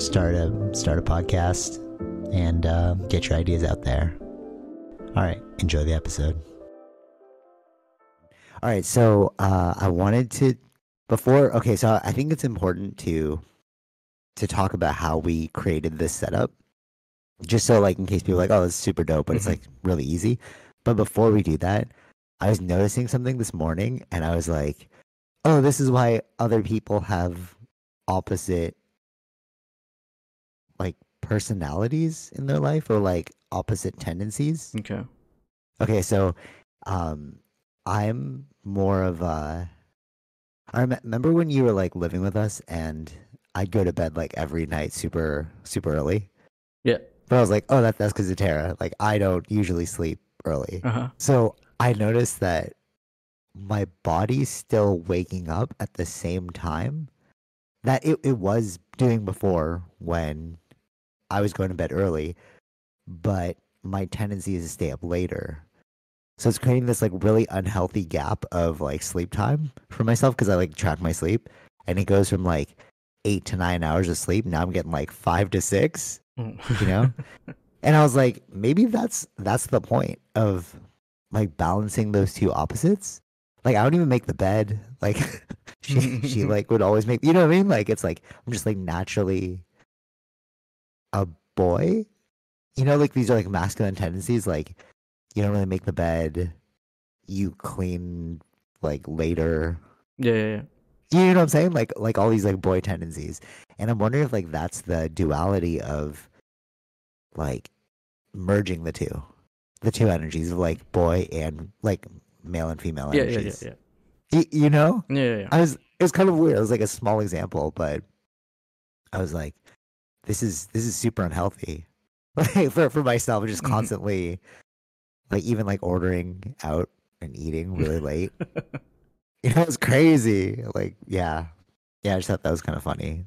Start a start a podcast and uh, get your ideas out there. All right, enjoy the episode. All right, so uh, I wanted to before. Okay, so I think it's important to to talk about how we created this setup, just so like in case people are like, oh, it's super dope, but it's Mhm. like really easy. But before we do that, I was noticing something this morning, and I was like, oh, this is why other people have opposite personalities in their life or like opposite tendencies. Okay. Okay, so um I'm more of a I rem- remember when you were like living with us and I'd go to bed like every night super super early. Yeah. But I was like, "Oh, that that's cuz of Tara. Like I don't usually sleep early." Uh huh. So, I noticed that my body's still waking up at the same time that it, it was doing before when I was going to bed early, but my tendency is to stay up later. So it's creating this like really unhealthy gap of like sleep time for myself because I like track my sleep and it goes from like eight to nine hours of sleep. Now I'm getting like five to six you know? Mm. And i was like maybe that's that's the point of like balancing those two opposites. Like i don't even make the bed. Like she she like would always make you know what i mean? Like it's like i'm just like naturally a boy you know like these are like masculine tendencies like you don't really make the bed you clean like later yeah, yeah, yeah. you know what I'm saying? Like like all these like boy tendencies. And I'm wondering if like that's the duality of like merging the two. The two energies of like boy and like male and female Yeah, yeah, yeah, energies. yeah. Y- you know? Yeah, yeah, yeah. I was it was kind of weird. It was like a small example, but I was like, this is this is super unhealthy. Like for for myself, just Mhm. constantly like even like ordering out and eating really late. You know, it's crazy. Like, yeah, yeah. I just thought that was kind of funny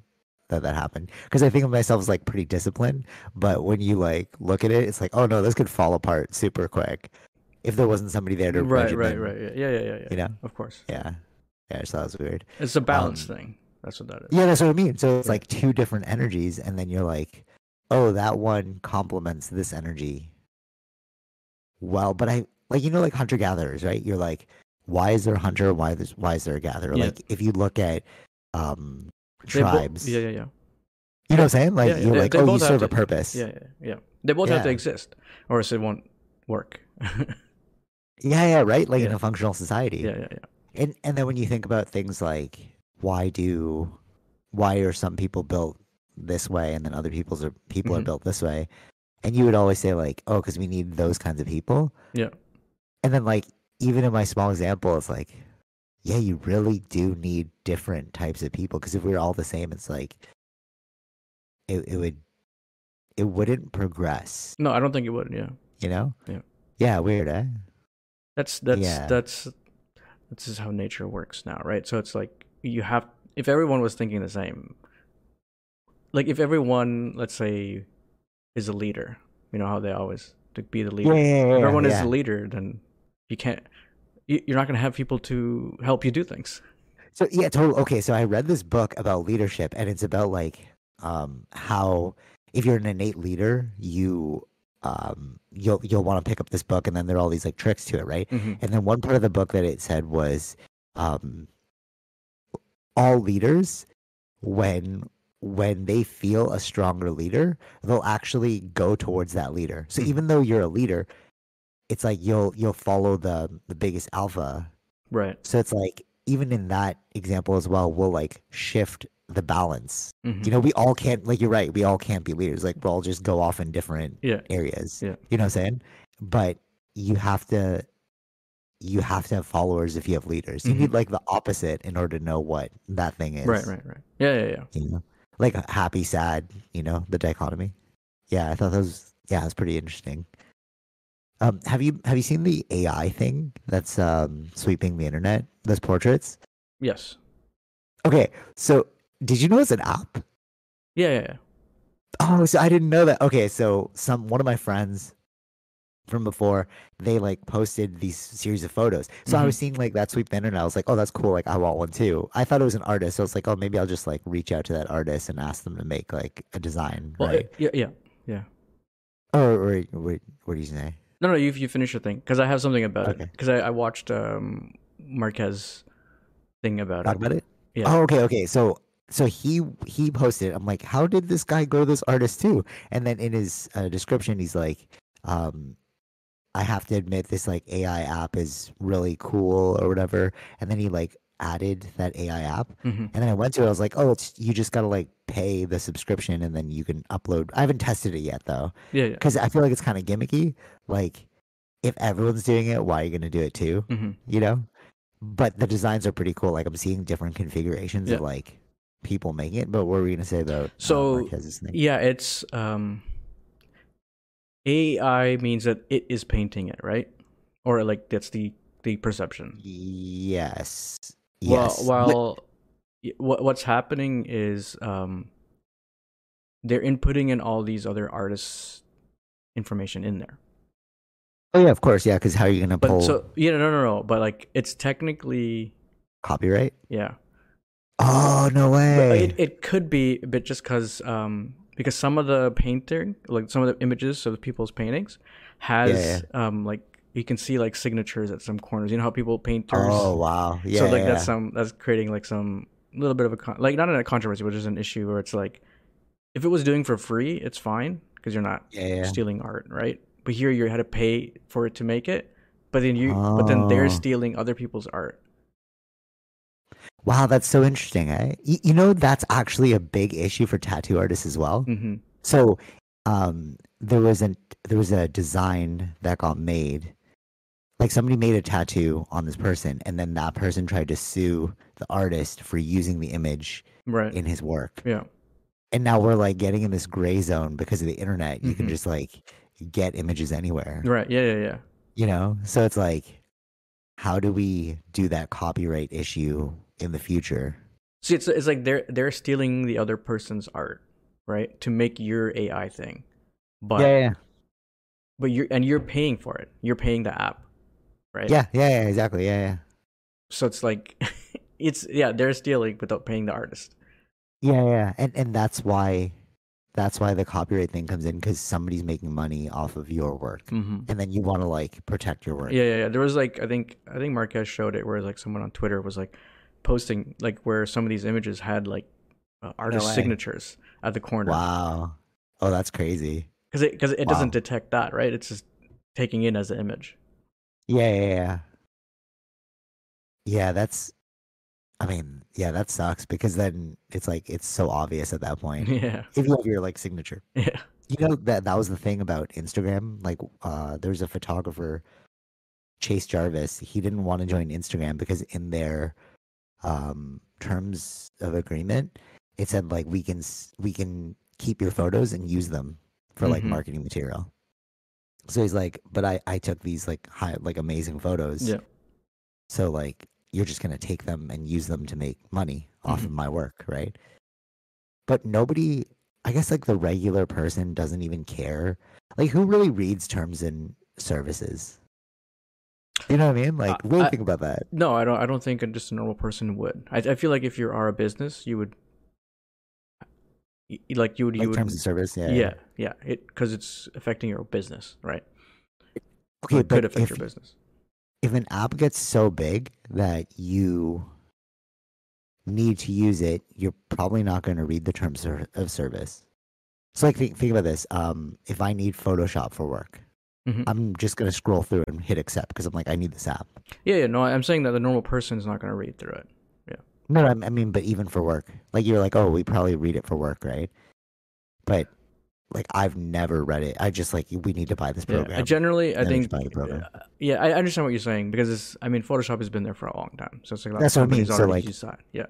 that that happened because I think of myself as like pretty disciplined, but when you like look at it, it's like, oh no, this could fall apart super quick if there wasn't somebody there to right, right, right. Yeah, yeah, yeah, yeah. yeah. You know? Of course. Yeah, yeah. I just thought it was weird. It's a balance Um, thing. That's what that is. Yeah, that's what I mean. So it's Yeah. like two different energies, and then you're like, oh, that one complements this energy. Well, but I like you know like hunter gatherers, right? You're like, why is there a hunter? Why there's why is there a gatherer? Yeah. Like if you look at um They bo- tribes, yeah, yeah, yeah. you know what I'm saying? Like Yeah, yeah, you're they- like, they oh, you serve a purpose. Yeah, yeah, yeah. They both have to exist, or else it won't work. yeah, yeah, right. Like in a functional society. yeah, yeah, yeah. And and then when you think about things like why do why are some people built this way and then other people's are people are Mhm. built this way, and you would always say like, oh, because we need those kinds of people. Yeah. And then like even in my small example, it's like, yeah, you really do need different types of people because if we are all the same, it's like it it would it wouldn't progress. No, I don't think it would. Yeah, You know? Yeah. Yeah, weird, eh? that's that's Yeah. that's this is how nature works now, right? So it's like you have if everyone was thinking the same, like if everyone, let's say, is a leader, you know how they always to be the leader. Yeah, yeah, yeah. if everyone is a leader, then you can't. you- You're not going to have people to help you do things. So yeah, totally. Okay, so I read this book about leadership, and it's about like um how if you're an innate leader, you um you'll you'll want to pick up this book, and then there are all these like tricks to it, right? Mm-hmm. And then one part of the book that it said was um all leaders when when they feel a stronger leader, they'll actually go towards that leader. So Mhm. even though you're a leader, it's like you'll you'll follow the the biggest alpha. Right. So it's like even in that example as well, we'll like shift the balance. Mhm. You know, we all can't like you're right, we all can't be leaders. Like we'll all just go off in different Yeah. areas. Yeah. You know what I'm saying? But you have to you have to have followers if you have leaders. You Mhm. need like the opposite in order to know what that thing is. Right. Right. Right. Yeah. Yeah. Yeah. You know? Like happy, sad, you know, the dichotomy. Yeah, I thought that was yeah, was pretty interesting. Um, have you have you seen the AI thing that's um sweeping the internet? Those portraits? Yes. Okay, so did you know it's an app? Yeah. Yeah. yeah. Oh, so I didn't know that. Okay, so some one of my friends from before, they like posted these series of photos. So I was seeing like that sweep banner and I was like, oh, that's cool. Like I want one too. I thought it was an artist. So I was like, oh, maybe I'll just like reach out to that artist and ask them to make like a design, Well, right? it- yeah. Yeah. or, or what, what do you say? No, no, you you finish your thing because I have something about it because I, I watched um Marques thing about Talk it. about it. Yeah. Oh, okay, okay. So so he he posted. I'm like, how did this guy go to this artist too? And then in his uh, description, he's like, um, I have to admit this like AI app is really cool or whatever. And then he like added that AI app, hmm and then I went to it. I was like, oh, it's, you just gotta like pay the subscription, and then you can upload. I haven't tested it yet though, Yeah. Yeah. because I feel like it's kind of gimmicky. Like, if everyone's doing it, why are you gonna do it too? hmm you know but the designs are pretty cool like i'm seeing different configurations Yeah. of like people making it but what were we gonna say about uh, So, thing? Yeah. It's um AI means that it is painting it, right? Or like that's the the perception. yes yes Well, while what what's happening is um they're inputting in all these other artists' information in there. oh yeah of course yeah because how are you gonna But pull so yeah, no, no, no. But like it's technically copyright yeah. oh no way it, it could be, but just because um because some of the painting, like some of the images of the people's paintings, has um like you can see like signatures at some corners. You know how people painters. oh wow yeah so like yeah, that's yeah. some that's creating like some little bit of a con- like not in a controversy, but just an issue where it's like if it was doing for free, it's fine because you're not yeah, yeah. stealing art, right? But here you had to pay for it to make it. But then you, but then they're Oh. stealing other people's art. Wow that's so interesting eh? Y- you know that's actually a big issue for tattoo artists as well hmm So, um, there was an there was a design that got made. Like somebody made a tattoo on this person, and then that person tried to sue the artist for using the image Right. in his work. yeah. And now we're like getting in this gray zone because of the internet. You can Mhm. just like get images anywhere. Right. Yeah. Yeah. Yeah. You know, so it's like, how do we do that copyright issue in the future? See, it's it's like they're they're stealing the other person's art, right, to make your AI thing, but yeah, but you're and you're paying for it. You're paying the app, right? yeah, yeah, yeah, exactly. Yeah, yeah. So it's like, it's yeah, they're stealing without paying the artist. Yeah, yeah, and and that's why, that's why the copyright thing comes in because somebody's making money off of your work, Mm-hmm. and then you want to like protect your work. Yeah, yeah, yeah. There was like I think I think Marques showed it where like someone on Twitter was like posting like where some of these images had like uh, artist way. signatures at the corner Wow. Oh, that's crazy. because it because it Wow. doesn't detect that, right? It's just taking in as an image. Yeah, yeah, yeah. Yeah, that's. I mean, yeah, that sucks because then it's like it's so obvious at that point. yeah, if you have your like signature. yeah. You know that that was the thing about Instagram. Like, uh, there's a photographer, Chase Jarvis. He didn't want to join Instagram because in their um, terms of agreement, it said like we can we can keep your photos and use them for like Mhm. marketing material. So he's like, but I I took these like high like amazing photos. Yeah. So like you're just gonna take them and use them to make money off Mhm. of my work, right? But nobody, I guess, like the regular person doesn't even care. Like, who really reads terms and services? You know what I mean? Like, Uh, really I- think about that. No, I don't. I don't think just a normal person would. I, I feel like if you are a business, you would, like you would, you Like would, terms and service, yeah. yeah, yeah, it because it's affecting your business, right? Okay, it could affect if your business. if an app gets so big that you need to use it, you're probably not going to read the terms of of service. So like think, think about this. Um, if I need Photoshop for work, Mhm. I'm just going to scroll through and hit accept because I'm like, I need this app. Yeah, yeah. No, I'm saying that the normal person is not going to read through it. Yeah. no, I I mean, but even for work, like you're like, oh, we probably read it for work, right? But like, I've never read it. I just like, we need to buy this Yeah, program. I generally, I think, buy the program. uh, yeah, I understand what you're saying because it's, I mean, Photoshop has been there for a long time, so it's like That's what I mean, so, like-. Yeah,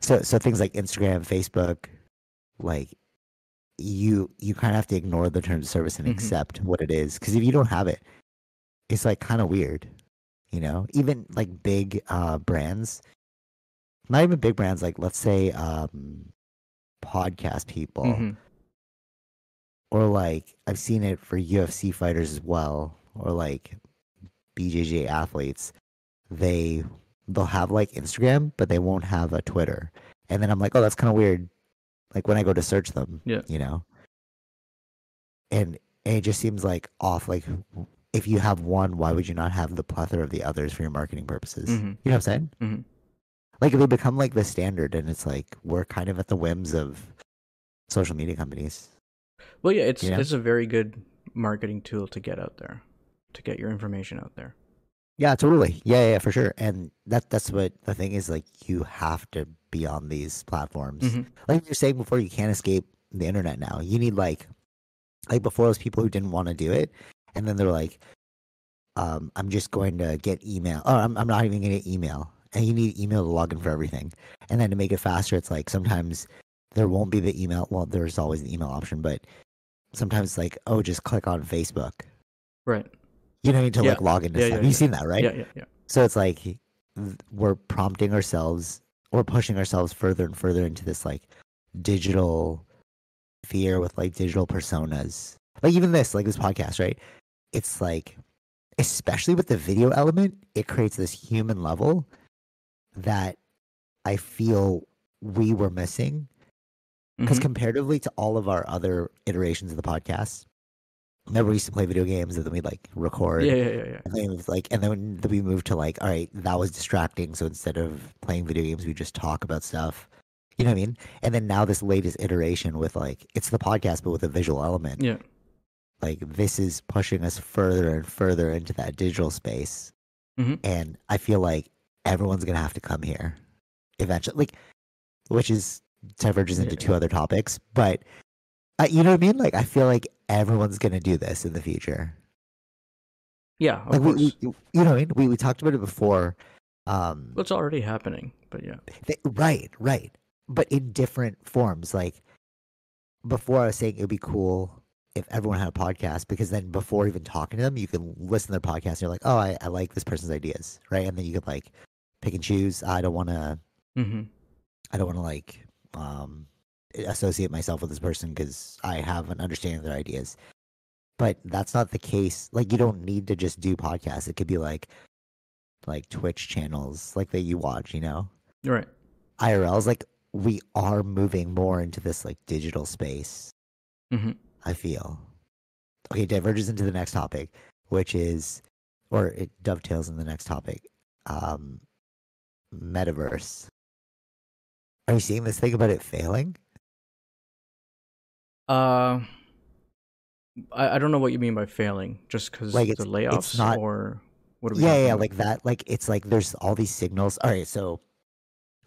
so, so things like Instagram, Facebook, like you, you kind of have to ignore the terms of service and Mhm. accept what it is. Because if you don't have it, it's like kind of weird, you know. Even like big uh brands, not even big brands. Like let's say um podcast people. Mhm. or like I've seen it for UFC fighters as well, or like BJJ athletes. They they'll have like Instagram, but they won't have a Twitter. And then I'm like, oh, that's kind of weird. Like when I go to search them, Yeah. you know. And, and it just seems like off. Like if you have one, why would you not have the plethora of the others for your marketing purposes? Mhm. You know what I'm saying? Mhm. Like they become like the standard, and it's like we're kind of at the whims of social media companies. Well, yeah, it's Yeah. it's a very good marketing tool to get out there, to get your information out there. Yeah, totally. Yeah, yeah, for sure. And that that's what the thing is like you have to be on these platforms. Mhm. Like you're saying before, you can't escape the internet now. You need like like before those people who didn't want to do it and then they're like um I'm just going to get email. Oh, I'm I'm not even going to email. And you need email to log in for everything. And then to make it faster, it's like sometimes there won't be the email. Well, there's always the email option, but sometimes it's like, oh, just click on Facebook. Right. You don't need to Yeah. like log into Yeah, stuff. yeah, You've yeah. seen that, right? Yeah, yeah, yeah. So it's like we're prompting ourselves, we're pushing ourselves further and further into this like digital fear with like digital personas. Like even this, like this podcast, right? It's like, especially with the video element, it creates this human level that I feel we were missing because Mhm. comparatively to all of our other iterations of the podcast, remember we used to play video games and then we'd like record yeah, yeah, yeah, yeah. and then it was like, and then we moved to like, all right, that was distracting. So instead of playing video games, we just talk about stuff. You know what I mean? And then now this latest iteration with like, it's the podcast, but with a visual element. Yeah. Like this is pushing us further and further into that digital space. Mhm. And I feel like everyone's gonna have to come here eventually. Like, which is diverges into Yeah. two other topics, but. Uh, you know what I mean? Like, I feel like everyone's gonna do this in the future Yeah, like we, we, you know, what I mean? we we talked about it before. Um, well, it's already happening, but yeah. th- right, right, but in different forms. Like before, I was saying it would be cool if everyone had a podcast because then before even talking to them, you can listen to their podcast. And you're like, oh, I, I like this person's ideas, right? And then you could like pick and choose. I don't want to. hmm I don't want to like um, associate myself with this person because I have an understanding of their ideas. But that's not the case. Like you don't need to just do podcasts. It could be like like Twitch channels like that you watch, you know? Right. IRLs like we are moving more into this like digital space, hmm I feel. Okay, diverges into the next topic, which is or it dovetails in the next topic. Um metaverse. Are you seeing this thing about it failing? Uh, I, I don't know what you mean by failing. Just because Like, the it's- layoffs, it's not- or what are we? yeah, yeah, about? like that. Like it's like there's all these signals. All right, so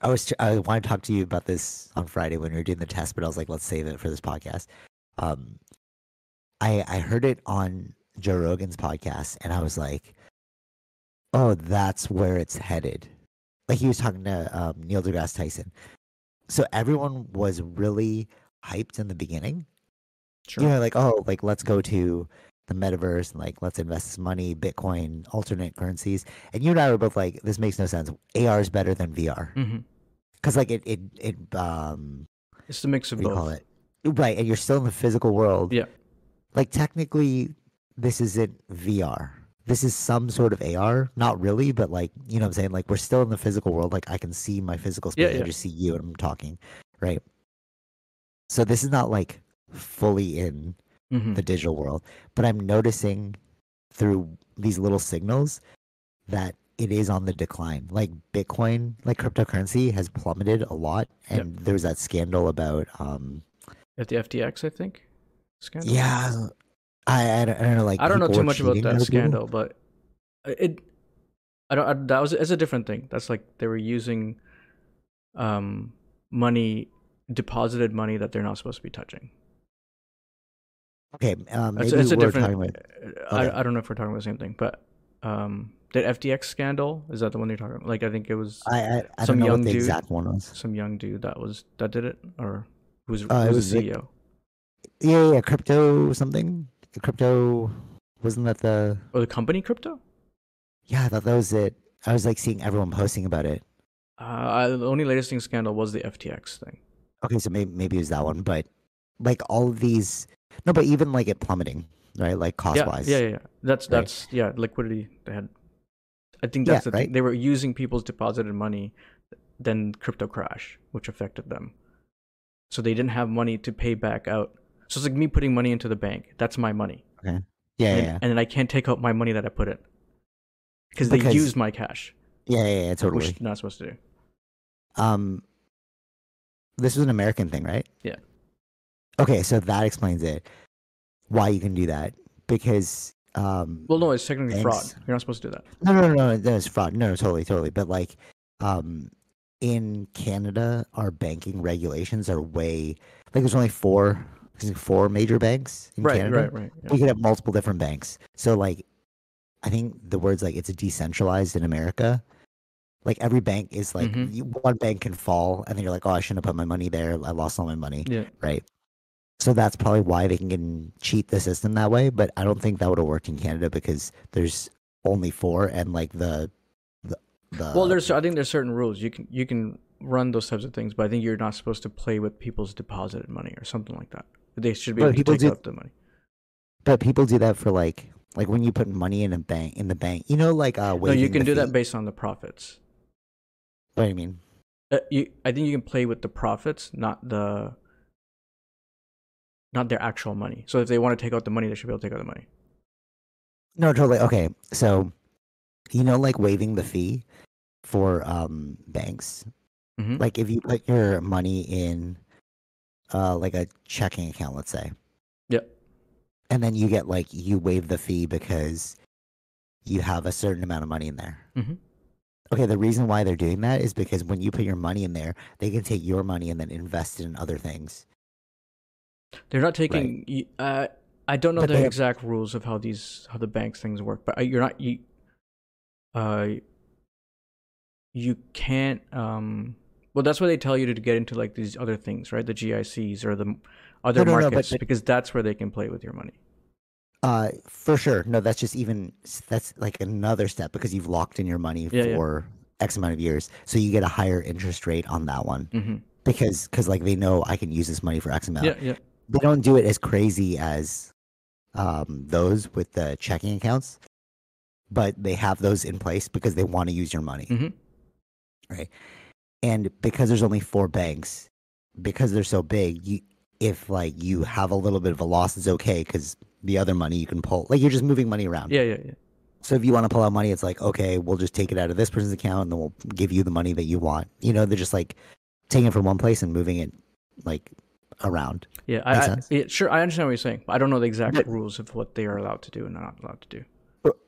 I was tr- I wanted to talk to you about this on Friday when we were doing the test, but I was like, let's save it for this podcast. Um, I I heard it on Joe Rogan's podcast, and I was like, oh, that's where it's headed. Like he was talking to um, Neil deGrasse Tyson. So everyone was really hyped in the beginning Sure. you know, like oh, like let's go to the metaverse and like let's invest this money, Bitcoin, alternate currencies. And you and I were both like, this makes no sense. AR is better than VR because like it it it um It's the mix of both. call it? Right, and you're still in the physical world. Yeah. Like technically, this isn't VR. This is some sort of AR, not really, but like you know what I'm saying. Like we're still in the physical world. Like I can see my physical space. Yeah, yeah. I just see you and I'm talking, right? So this is not like fully in hmm the digital world. But I'm noticing through these little signals that it is on the decline. Like Bitcoin, like cryptocurrency has plummeted a lot, Yep. and there was that scandal about um At the FTX, I think. Scandal. yeah, I I don't, I don't know like I don't know too much about that other people. scandal, but it. I don't. I, that was it's a different thing. That's like they were using, um, money, deposited money that they're not supposed to be touching. Okay, um, maybe It's, it's we're talking about I, okay. I don't know if we're talking about the same thing, but um, the FTX scandal is that the one you're talking about? Like I think it was I I, I some don't know young what the dude. exact one was. some young dude that was that did it, or who's who Uh, it was was CEO? Yeah, yeah, crypto something. Crypto wasn't that the? Or the company crypto? Yeah, I thought that was it. I was like seeing everyone posting about it. Uh, I, the only latest thing scandal was the FTX thing. Okay, so maybe maybe it was that one, but like all of these, no, but even like it plummeting, right? Like cost yeah, wise. yeah, yeah, yeah. That's Right. that's yeah, liquidity. They had. I think Yeah, that's the thing. right? They were using people's deposited money, then crypto crash, which affected them. So they didn't have money to pay back out. So it's like me putting money into the bank. That's my money, Okay. yeah, and, yeah, and then I can't take out my money that I put in because they used my cash, yeah, yeah, yeah, totally. which you're not supposed to do. Um, this was an American thing, right? Yeah. Okay, so that explains it. Why you can do that? Because um, Well, no, it's technically fraud. You're not supposed to do that. no, no, no, no, is fraud. No, totally, totally. But like, um, in Canada, our banking regulations are way like there's only four, four major banks in Right, Canada. right, right. yeah. we could have multiple different banks. So like I think the words like it's decentralized in America. Like every bank is like Mhm. you, one bank can fall and then you're like, oh, I shouldn't have put my money there. I lost all my money, Yeah. right? So that's probably why they can cheat the system that way. But I don't think that would have worked in Canada because there's only four and like the the, the Well, there's I think there's certain rules. You can you can run those types of things, but I think you're not supposed to play with people's deposited money or something like that. They should be But able to people take do- out the money. but people do that for like like when you put money in a bank in the bank, you know, like uh, No, you can do that based on the profits. What do you mean? Uh, you, I think you can play with the profits, not the not their actual money. So if they want to take out the money, they should be able to take out the money. No, totally. Okay, so you know, like waiving the fee for um banks. Mhm. Like if you put your money in, uh, like a checking account, let's say. Yep. And then you get like you waive the fee because you have a certain amount of money in there. Mhm. Okay, the reason why they're doing that is because when you put your money in there, they can take your money and then invest it in other things. They're not taking. y Uh, I don't know But the they have- exact rules of how these how the banks things work, but uh, you're not you. Uh, you can't. Um, well, that's why they tell you to get into like these other things, right? The GICs or the other No, no, no, but markets, the- because that's where they can play with your money. Uh, for sure. No, that's just even that's like another step because you've locked in your money Yeah, yeah. for X amount of years, so you get a higher interest rate on that one hmm because because like they know I can use this money for X amount. Yeah, yeah. They don't do it as crazy as um those with the checking accounts, but they have those in place because they want to use your money, Mhm. right? And because there's only four banks, because they're so big, you if like you have a little bit of a loss, it's okay because the other money you can pull. Like you're just moving money around. Yeah, yeah, yeah. So if you want to pull out money, it's like, okay, we'll just take it out of this person's account and then we'll give you the money that you want. You know, they're just like taking it from one place and moving it like around. Yeah, I, I yeah, sure. I understand what you're saying, I don't know the exact But- rules of what they are allowed to do and not allowed to do.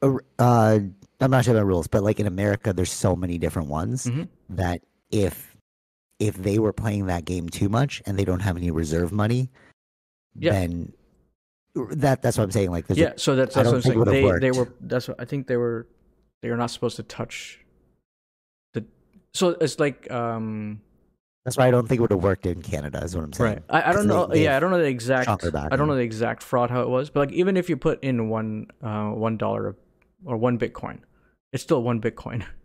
Uh, Uh, I'm not sure about rules, but like in America, there's so many different ones Mhm. that if if they were playing that game too much and they don't have any reserve money, Yeah. then that that's what I'm saying. Like, there's a- Yeah, so that's that's what I'm saying. They they were that's what I think they were they are not supposed to touch the. So it's like um that's why I don't think it would have worked in Canada. Is what I'm saying. right. I, I don't know. they've yeah, I don't know the exact. shrunk their back I don't know the exact fraud how it was, but like even if you put in one uh one dollar or one Bitcoin, it's still one Bitcoin.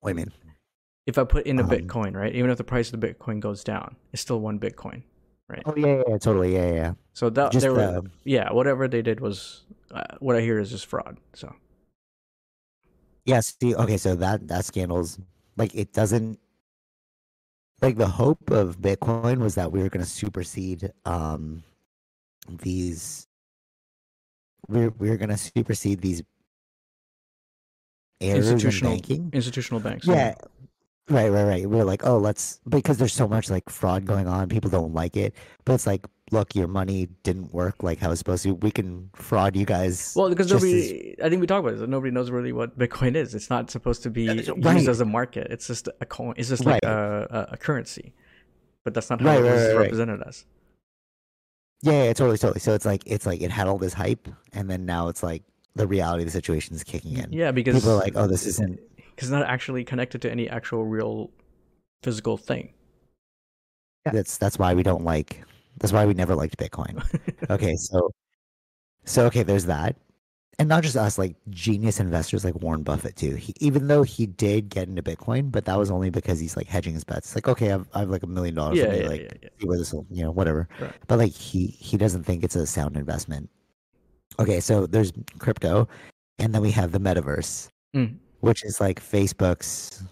What do you mean? If I put in a Um, Bitcoin, right, even if the price of the Bitcoin goes down, it's still one Bitcoin. Right? Oh yeah, yeah, yeah, totally, yeah, yeah, yeah. So that Just they were, the- yeah, whatever they did was uh, what I hear is just fraud. So Yes. See, okay, so that that scandal's like it doesn't like the hope of Bitcoin was that we were going to supersede um these we're we're going to supersede these errors in institutional banking. institutional banks. Yeah. Right, right, right. We're like, oh, let's because there's so much like fraud going on. People don't like it, but it's like, look, your money didn't work like how it's supposed to. We can fraud you guys. Well, because just as- nobody, I think we talked about this. Nobody knows really what Bitcoin is. It's not supposed to be that's used as a market. It's just a coin. It's just like Right. a, a, currency. But that's not how Right, it was right, right. represented as. yeah, yeah, totally, totally. So it's like it's like it had all this hype, and then now it's like the reality of the situation is kicking in. Yeah, because People are like, oh, this isn't. because it's not actually connected to any actual real physical thing. Yeah. That's that's why we don't like. That's why we never liked Bitcoin. okay, so so okay, there's that, and not just us, like genius investors like Warren Buffett too. He, even though he did get into Bitcoin, but that was only because he's like hedging his bets. Like, okay, I've, I have like a million dollars. yeah, yeah, like yeah, yeah. see where this will, you know, whatever. Right. But like he he doesn't think it's a sound investment. Okay, so there's crypto, and then we have the metaverse, Mm. which is like Facebook's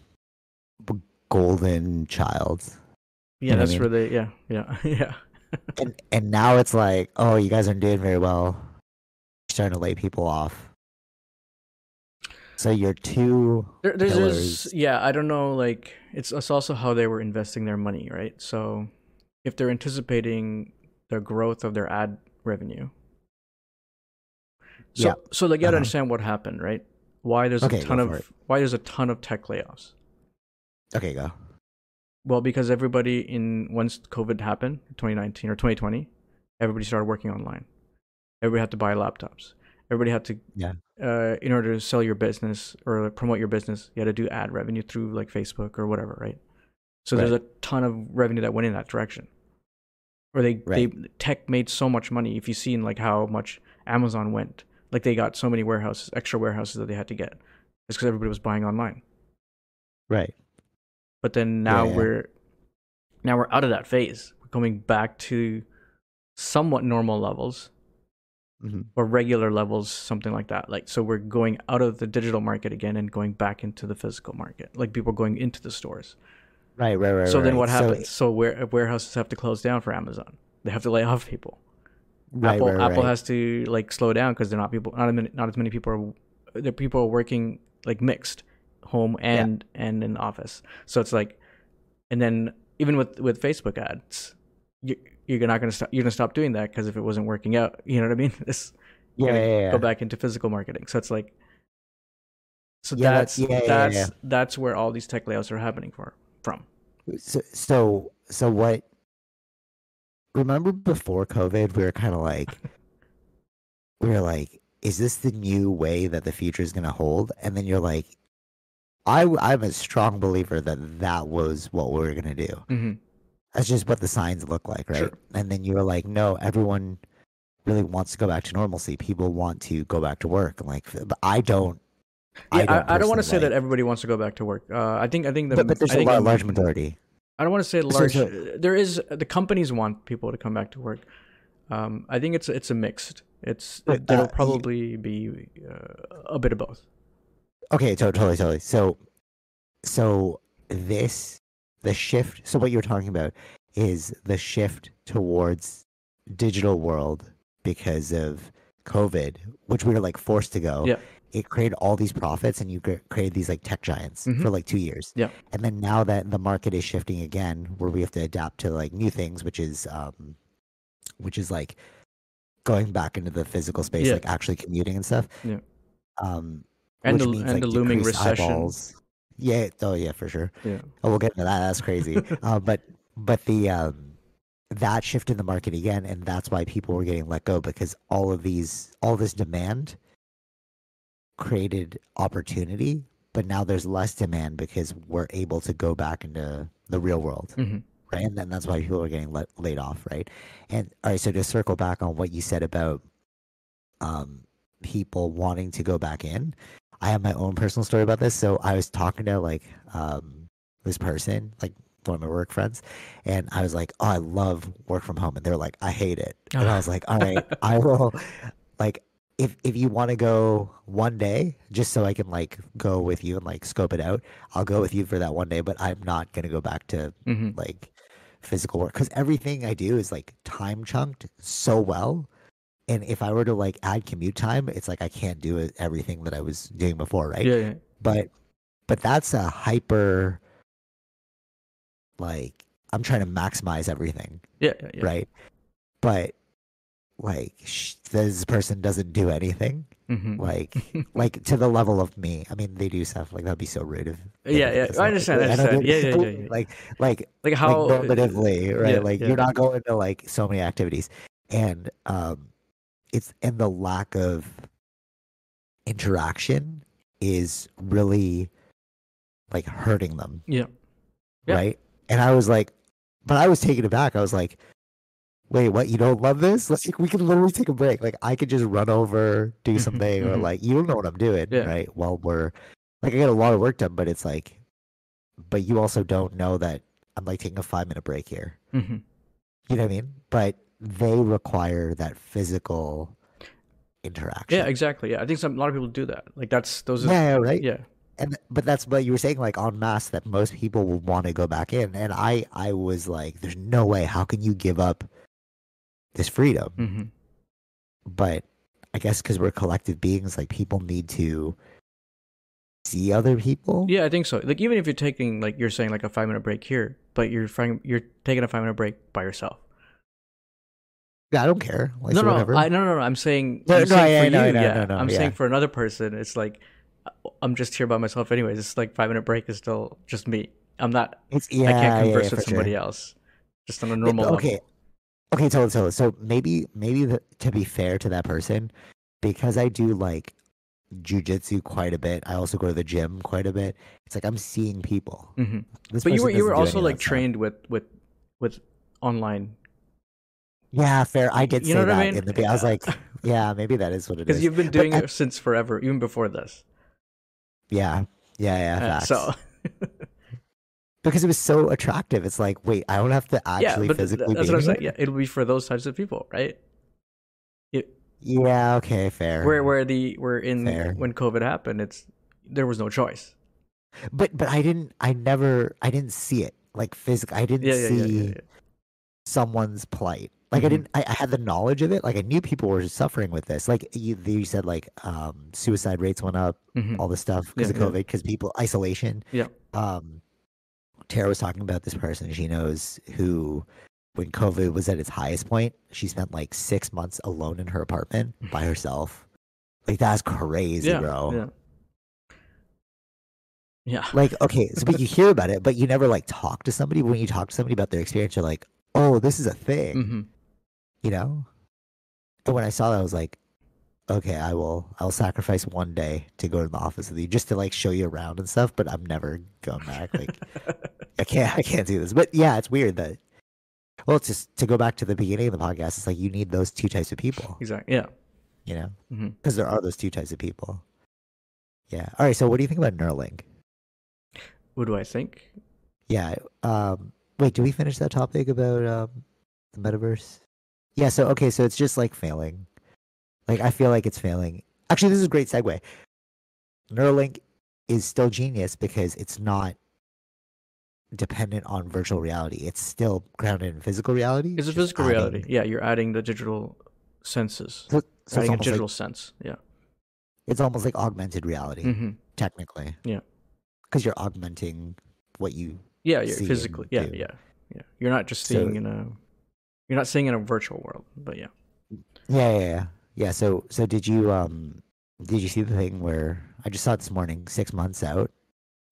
golden child. Yeah, know what I that's mean? where they. Yeah, yeah, yeah. And and now it's like, oh, you guys aren't doing very well. You're starting to lay people off. So you're two. There, there's, there's yeah, I don't know. Like it's it's also how they were investing their money, right? So if they're anticipating the growth of their ad revenue, so Yeah. so like you gotta Uh-huh. understand what happened, right? Why there's Okay, a ton of why there's a ton of tech layoffs. Okay, go. Well, because everybody in once COVID happened, 2019 or 2020, everybody started working online. Everybody had to buy laptops. Everybody had to, Yeah. uh, in order to sell your business or promote your business, you had to do ad revenue through like Facebook or whatever, right? So there's a ton of revenue that went in that direction. Or they, they tech made so much money. If you've seen like how much Amazon went, like they got so many warehouses, extra warehouses that they had to get. It's because everybody was buying online. Right. But then now Yeah. we're now we're out of that phase we're coming back to somewhat normal levels hmm or regular levels something like that like so we're going out of the digital market again and going back into the physical market like people going into the stores Right. Right. Right. so then what So- happens so, where warehouses have to close down for amazon they have to lay off people right, apple right, apple right. has to like slow down because they're not people not as many, not as many people are the people are working like mixed home and and in office so it's like and then even with with facebook ads you, you're not going to stop you're going to stop doing that because if it wasn't working out you know what i mean this Yeah, yeah, yeah. go back into physical marketing so it's like so Yeah, that's that's- yeah, yeah, that's yeah. that's where all these tech layouts are happening for from So, so, so what? Remember before COVID, we were kind of like, we were like, is this the new way that the future is going to hold? And then you're like, I, I'm a strong believer that that was what we were going to do. hmm That's just what the signs look like, right? Sure. And then you were like, no, everyone really wants to go back to normalcy. People want to go back to work. and Like, but I don't. yeah, I, I don't want to say that everybody wants to go back to work. Uh, I think I think the But, but there's I a think lot, the- large majority. I don't want to say large. so- there is the companies want people to come back to work. Um, I think it's it's a mixed. It's But, it'll uh, probably be uh, a bit of both. Okay, so, totally, totally. So, so this the shift. So what you're talking about is the shift towards digital world because of COVID, which we were like forced to go. Yeah. It created all these profits, and you cre- created these like tech giants Mhm. for like two years. Yeah. And then now that the market is shifting again, where we have to adapt to like new things, which is um, which is like going back into the physical space, Yeah. like actually commuting and stuff. Yeah. Um, And the- means, and like, the looming recession. eyeballs. Yeah. Oh, yeah, for sure. Yeah. Oh, we'll get into that. That's crazy. uh, but but the um, that shift in the market again, and that's why people were getting let go because all of these, all this demand created opportunity, but now there's less demand because we're able to go back into the real world, hmm right? And then that's why people are getting let, laid off, right? And all right, so to circle back on what you said about um, people wanting to go back in, I have my own personal story about this. So I was talking to like um, this person, like one of my work friends, and I was like, "Oh, I love work from home," and they're like, "I hate it," and I was like, "All right, I will." Like, if if you want to go one day, just so I can like go with you and like scope it out, I'll go with you for that one day. But I'm not gonna go back to hmm like physical work because everything I do is like time chunked so well. And if I were to like add commute time, it's like I can't do everything that I was doing before, right? Yeah, yeah. but but that's a hyper like i'm trying to maximize everything Yeah, yeah, yeah. right but like sh- this person doesn't do anything Mhm. like like to the level of me i mean they do stuff like that'd be so rude of Yeah, yeah, I understand, I understand. Yeah, yeah, yeah, yeah. like like like how like normatively, right? like you're not going to like so many activities, and um, it's and the lack of interaction is really like hurting them, Yeah. Yeah. right? And I was like, but I was taken aback. I was like, wait, what? You don't love this? Like we can literally take a break. Like I could just run over, do Mhm, something, or mhm. like you don't know what I'm doing, Yeah. right? While we're like I get a lot of work done, but it's like, but you also don't know that I'm like taking a five minute break here. Mhm. You know what I mean? But they require that physical interaction. Yeah, exactly. Yeah, I think some a lot of people do that. Like that's those. Are, Yeah, right. yeah. And but that's what you were saying, like en masse, that most people will want to go back in. And I, I was like, there's no way. How can you give up this freedom? hmm But I guess because we're collective beings, like people need to see other people. Yeah, I think so. Like even if you're taking like you're saying like a five minute break here, but you're you're taking a five minute break by yourself. I don't care. Like no, no, whatever. I, no, no, no. I'm saying, No, I'm no, saying yeah, for no, you, no, yeah. I'm yeah. saying for another person, it's like I'm just here by myself anyways. It's like five minute break is still just me. I'm not. It's yeah, I can't converse with somebody sure. else. Just on a normal. level. okay okay totally totally so maybe maybe the, to be fair to that person because i do like jujitsu quite a bit i also go to the gym quite a bit it's like i'm seeing people hmm But you were you were also like trained with with with online yeah fair i did You say know what that I mean? in the i was like yeah maybe that is what it is. because you've been But doing I- it since forever, even before this. yeah yeah yeah Uh, so because it was so attractive it's like wait i don't have to yeah, actually but th- physically that's what I'm saying. Yeah, it'll be for those types of people, right? It, yeah okay fair where where the where in Fair. when COVID happened, it's there was no choice. but but i didn't i never i didn't see it like physically i didn't Yeah, yeah, see yeah, yeah, yeah. someone's plight. Like I Mhm. didn't, I, I had the knowledge of it. Like I knew people were suffering with this. Like you, you said, like um, suicide rates went up, Mhm. all this stuff because Yeah, of. COVID, because people isolation. Yeah. Um, Tara was talking about this person she knows who, when COVID was at its highest point, she spent like six months alone in her apartment by herself. Like that's crazy, yeah, bro. yeah, yeah. Like okay, so but you hear about it, but you never like talk to somebody. When you talk to somebody about their experience, you're like, oh, this is a thing. You know? And when i saw that i was like okay i will i'll sacrifice one day to go to the office with you just to like show you around and stuff but i'm never going back like i can't i can't do this. But yeah it's weird that well it's just to go back to the beginning of the podcast it's like you need those two types of people. Exactly. Yeah. you know? Because there are those two types of people. Yeah. All right so what do you think about neuralink? What do I think? yeah um wait Do we finish that topic about um the metaverse yeah so okay so it's just like failing like i feel like it's failing actually this is a great segue neuralink is still genius because it's not dependent on virtual reality it's still grounded in physical reality It's a physical adding- reality. Yeah, you're adding the digital senses. so, so adding a digital like, sense. Yeah. it's almost like augmented reality hmm technically Yeah. because you're augmenting what you Yeah, you're see physically. Yeah, yeah, yeah. You're not just So- seeing in a. You're not seeing in a virtual world, but yeah. Yeah, yeah, yeah. Yeah, so so did you um did you see the thing where I just saw it this morning, six months out,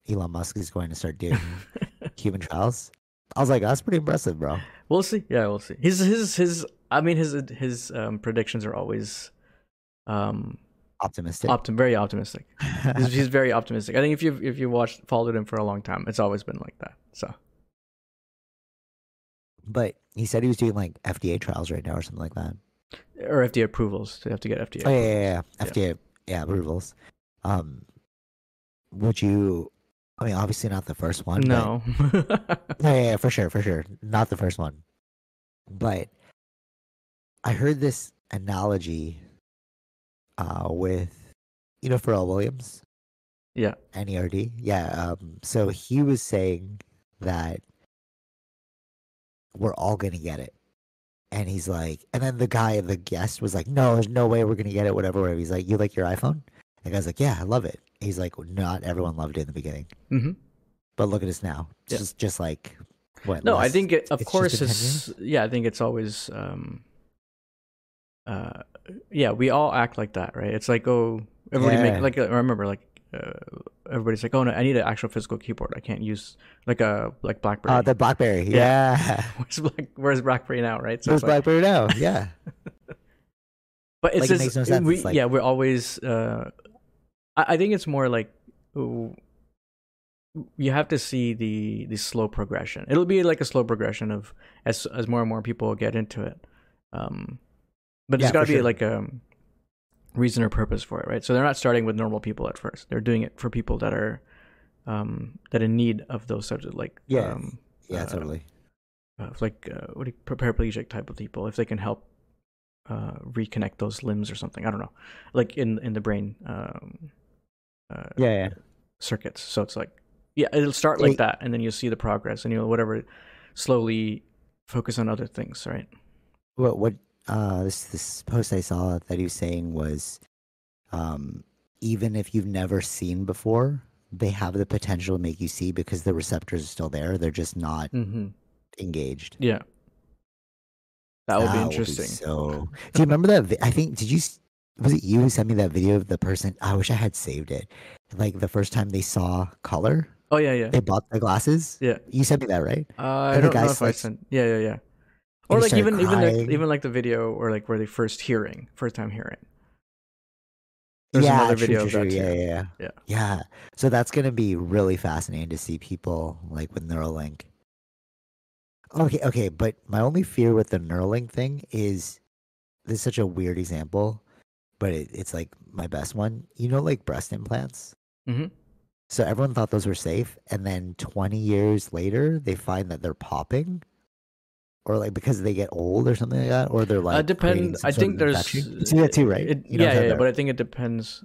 Elon Musk is going to start doing human trials? I was like, that's pretty impressive, bro. We'll see. Yeah, we'll see. His his his. I mean, his his um, predictions are always, um, Optimistic. optim very optimistic. He's, he's very optimistic. I think if you if you watched followed him for a long time, it's always been like that. So but he said he was doing like FDA trials right now or something like that. or FDA approvals. They have to get FDA. Oh yeah, yeah, yeah. Yeah. FDA yeah, approvals. Um would you I mean obviously not the first one. but- No. Yeah, yeah, yeah, for sure, for sure. Not the first one. But I heard this analogy uh with you know Pharrell Williams, yeah. NERD. Yeah. Um so he was saying that we're all gonna get it. And he's like and then the guy, the guest was like, No, there's no way we're gonna get it, whatever, whatever. He's like, You like your iPhone? The guy's like, Yeah, I love it. he's like, not everyone loved it in the beginning, hmm but look at us now. Yeah. Just just like what? No, I think it, of it's course it's yeah. I think it's always um, uh, yeah. We all act like that, right? It's like oh, everybody Yeah. make like I remember like uh, everybody's like oh no, I need an actual physical keyboard. I can't use like a like BlackBerry. Uh, the BlackBerry. Yeah. Yeah. where's Black Where's BlackBerry now, right? So Where's it's like, BlackBerry now? Yeah. but it's like, it just makes no sense. we It's like- yeah we're always uh, I, I think it's more like ooh, you have to see the the slow progression. It'll be like a slow progression of as as more and more people get into it. Um, but Yeah, there's got to be sure. like a reason or purpose for it, right? So they're not starting with normal people at first. They're doing it for people that are um that in need of those sorts of like Yeah. um Yeah, Uh, totally. uh, like uh, what do you, paraplegic type of people if they can help uh reconnect those limbs or something. I don't know, like in in the brain um uh, Yeah, yeah. circuits. So it's like, yeah, it'll start like that, and then you'll see the progress, and you'll whatever slowly focus on other things, right? What what uh this this post I saw that he was saying was um even if you've never seen before, they have the potential to make you see because the receptors are still there. They're just not Mm-hmm. engaged. Yeah, that would be That interesting. so, do you remember that? vi- I think did you? Was it you who sent me that video of the person? I wish I had saved it. Like the first time they saw color, oh yeah, yeah, they bought the glasses. yeah. You sent me that, right? Uh, I don't know if I sent. Yeah, yeah, yeah. Or like even even like, even like the video or like where they first hearing, first time hearing. There's yeah, another video true, true. too. Yeah, yeah, yeah, Yeah. So that's gonna be really fascinating to see people like with Neuralink. Okay, okay, but my only fear with the Neuralink thing is this is such a weird example, but it, it's like my best one. You know, like breast implants. Mhm. So everyone thought those were safe, and then 20 years later, they find that they're popping, or like because they get old or something like that, or they're like uh, depend. creating some I think there's. See that too, right? It, You know yeah, yeah, yeah, but I think it depends,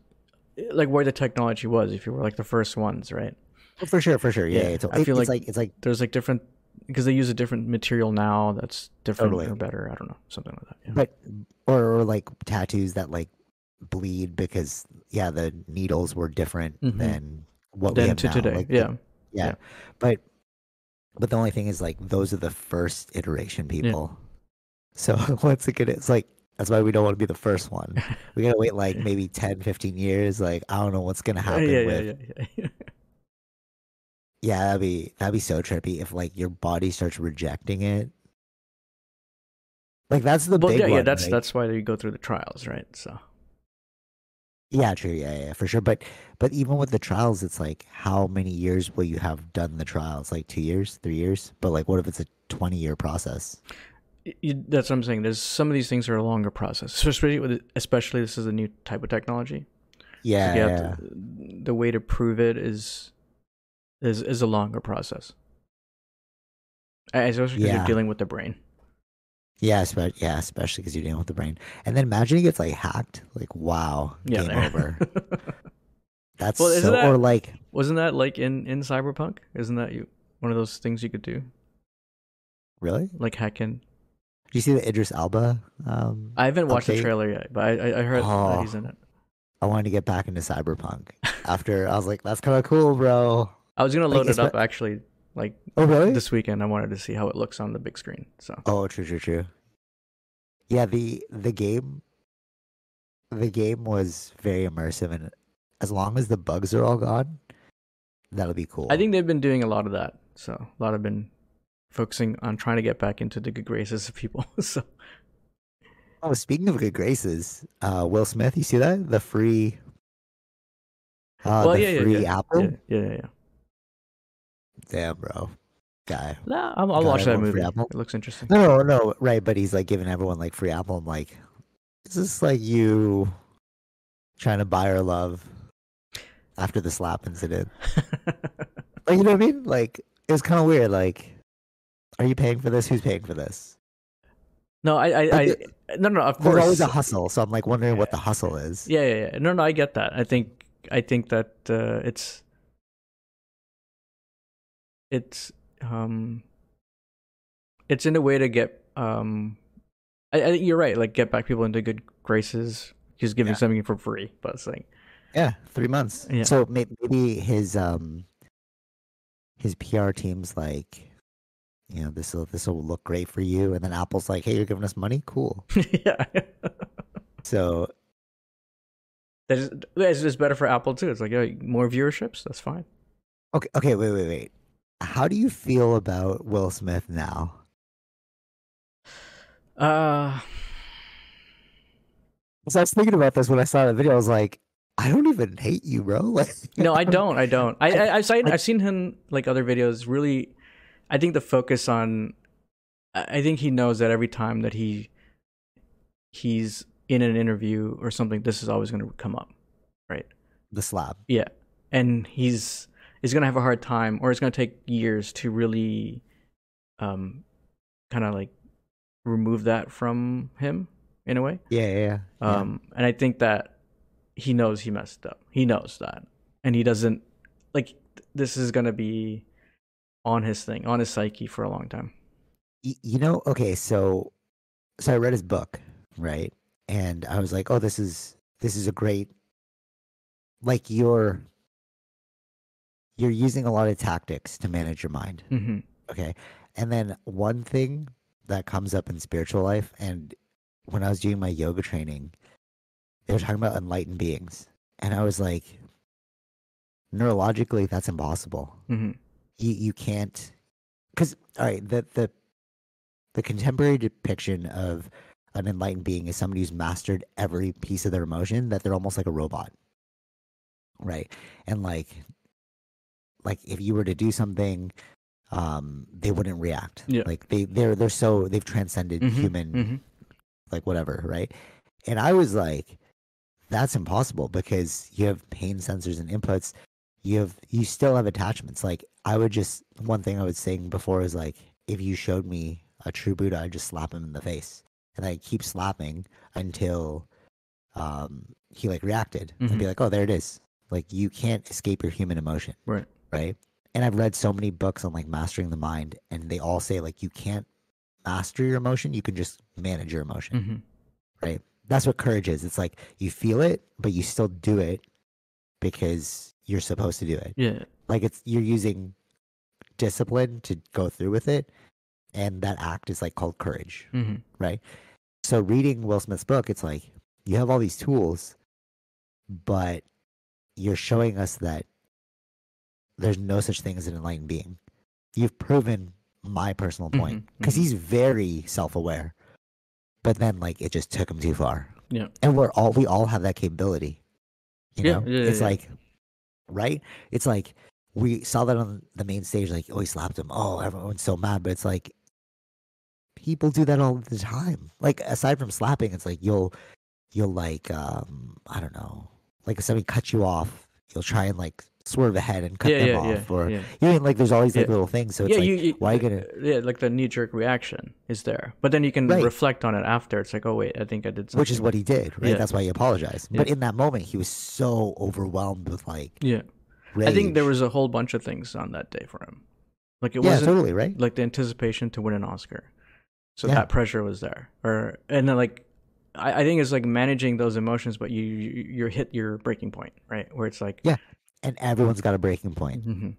like where the technology was. If you were like the first ones, right? Oh, for sure, for sure. Yeah, Yeah, it's, I it- feel it's like- like it's like There's like different because they use a different material now that's different Totally. or better. I don't know, something like that. Yeah. but or, or like tattoos that like bleed because yeah the needles were different Mhm. than what we then have to now. today, Like, yeah. yeah yeah. but but the only thing is like those are the first iteration people so what's it gonna it's like that's why we don't want to be the first one we gotta wait like maybe 10 15 years like i don't know what's gonna happen yeah, with yeah, yeah, yeah. yeah that'd be that'd be so trippy if like your body starts rejecting it like that's the well, big yeah, yeah. That's right? that's why you go through the trials, right? So Yeah, true. Yeah, yeah, for sure. But but even with the trials, it's like how many years will you have done the trials? Like two years, three years? But like, what if it's a twenty-year process? you, that's what I'm saying. There's some of these things are a longer process, especially with especially this is a new type of technology. Yeah, you yeah. to- the way to prove it is is is a longer process. Especially because Yeah. you're dealing with the brain. Yeah, espe- yeah, especially because you're dealing with the brain. And then imagine it gets like hacked. Like, wow, Yeah, game over. That's Well, so. that- Or like, Wasn't that like in in Cyberpunk? Isn't that you one of those things you could do, really? like hack in? Did you see the Idris Elba? Um, I haven't watched the trailer yet, but I I, heard that Oh. he's in it. I wanted to get back into Cyberpunk after I was like, that's kind of cool, bro. I was gonna Like, load it up actually, like Oh, really? this weekend. I wanted to see how it looks on the big screen. So Oh, true, true, true. Yeah, the the game the game was very immersive and as long as the bugs are all gone, that'll be cool. I think they've been doing a lot of that. So a lot have been focusing on trying to get back into the good graces of people. so Oh, speaking of good graces, uh Will Smith, you see that? The free uh well, the yeah, free yeah. apple? yeah, yeah, yeah, yeah. Damn, bro. Guy. Nah, I'll, I'll watch that movie. It looks interesting. No, no, no, right, but he's like giving everyone like free apple. I'm like, is this like you trying to buy our love after the slap incident? Like, you know what I mean? Like, it was kind of weird. Like, are you paying for this? Who's paying for this? no, I, I, I no, no, of course, There's always a hustle, so I'm like wondering what the hustle is. Yeah, yeah, yeah. No, no, I get that. I think, I think that uh, it's, it's, um, it's in a way to get, um, I, I think you're right. Like, get back people into good graces. Just giving Yeah. something for free, but it's like, Yeah, three months. Yeah. So maybe his um his PR team's like, you know, this will this will look great for you, and then Apple's like, hey, you're giving us money, cool. yeah. So That is, it's just better for Apple too. It's like yeah, more viewerships. That's fine. okay, okay, wait, wait, wait. How do you feel about Will Smith now? Uh, So I was thinking about this when I saw the video. I was like, I don't even hate you, bro. Like, no, I don't. I don't. I, I I've seen I've seen him like other videos. Really, I think the focus on. I I think he knows that every time that he he's in an interview or something, this is always going to come up, right? the slab. Yeah, and he's he's gonna have a hard time, or it's gonna take years to really, um, kind of like remove that from him in a way. Yeah, yeah, yeah. Um, and I think that he knows he messed up. He knows that, and he doesn't like. th- This is gonna be on his thing, on his psyche for a long time. You know, okay, so so I read his book, right? And I was like, oh, this is this is a great like you're you're using a lot of tactics to manage your mind, hmm okay? And then one thing that comes up in spiritual life and when I was doing my yoga training, they were talking about enlightened beings. And I was like neurologically that's impossible. Hmm you you can't because all right the the the contemporary depiction of an enlightened being is somebody who's mastered every piece of their emotion that they're almost like a robot. Right? And like like if you were to do something um they wouldn't react Yeah. like they they're they're so they've transcended Mhm, human mhm. like whatever, right? And I was like, that's impossible because you have pain sensors and inputs. You have you still have attachments. Like I would just one thing I was saying before is like if you showed me a true Buddha, I'd just slap him in the face. And I keep slapping until um he like reacted and be like, Oh, there it is. Like you can't escape your human emotion Right. Right? And I've read so many books on like mastering the mind, and they all say like you can't master your emotion, you can just manage your emotion, hmm right? That's what courage is. It's like you feel it, but you still do it because you're supposed to do it. Yeah. Like it's you're using discipline to go through with it, and that act is like called courage, hmm right? So reading Will Smith's book, it's like you have all these tools, but you're showing us that there's no such thing as an enlightened being. You've proven my personal point Mhm, because mhm. he's very self-aware, but then like it just took him too far. Yeah. and we're all we all have that capability. You Yeah, know, yeah, it's yeah. like, right? It's like we saw that on the main stage. Like, oh, he slapped him. Oh, everyone's so mad, but it's like people do that all the time. Like aside from slapping, it's like you'll you'll like um I don't know, like if somebody cuts you off, you'll try and like swerve ahead and cut yeah, them yeah, off, yeah, or mean like there's all these like little things. So it's yeah, like you, you, why you gonna yeah, like the knee jerk reaction is there, but then you can Right. reflect on it after. It's like, oh wait, I think I did something. which is what he did, right? That's why he apologized. But in that moment, he was so overwhelmed with like Yeah, rage. I think there was a whole bunch of things on that day for him. Like it wasn't totally right. like the anticipation to win an Oscar, so that pressure was there. Or and then like, I, think it's like managing those emotions, but you you you hit your breaking point, right? Where it's like, Yeah. And everyone's got a breaking point. mhm.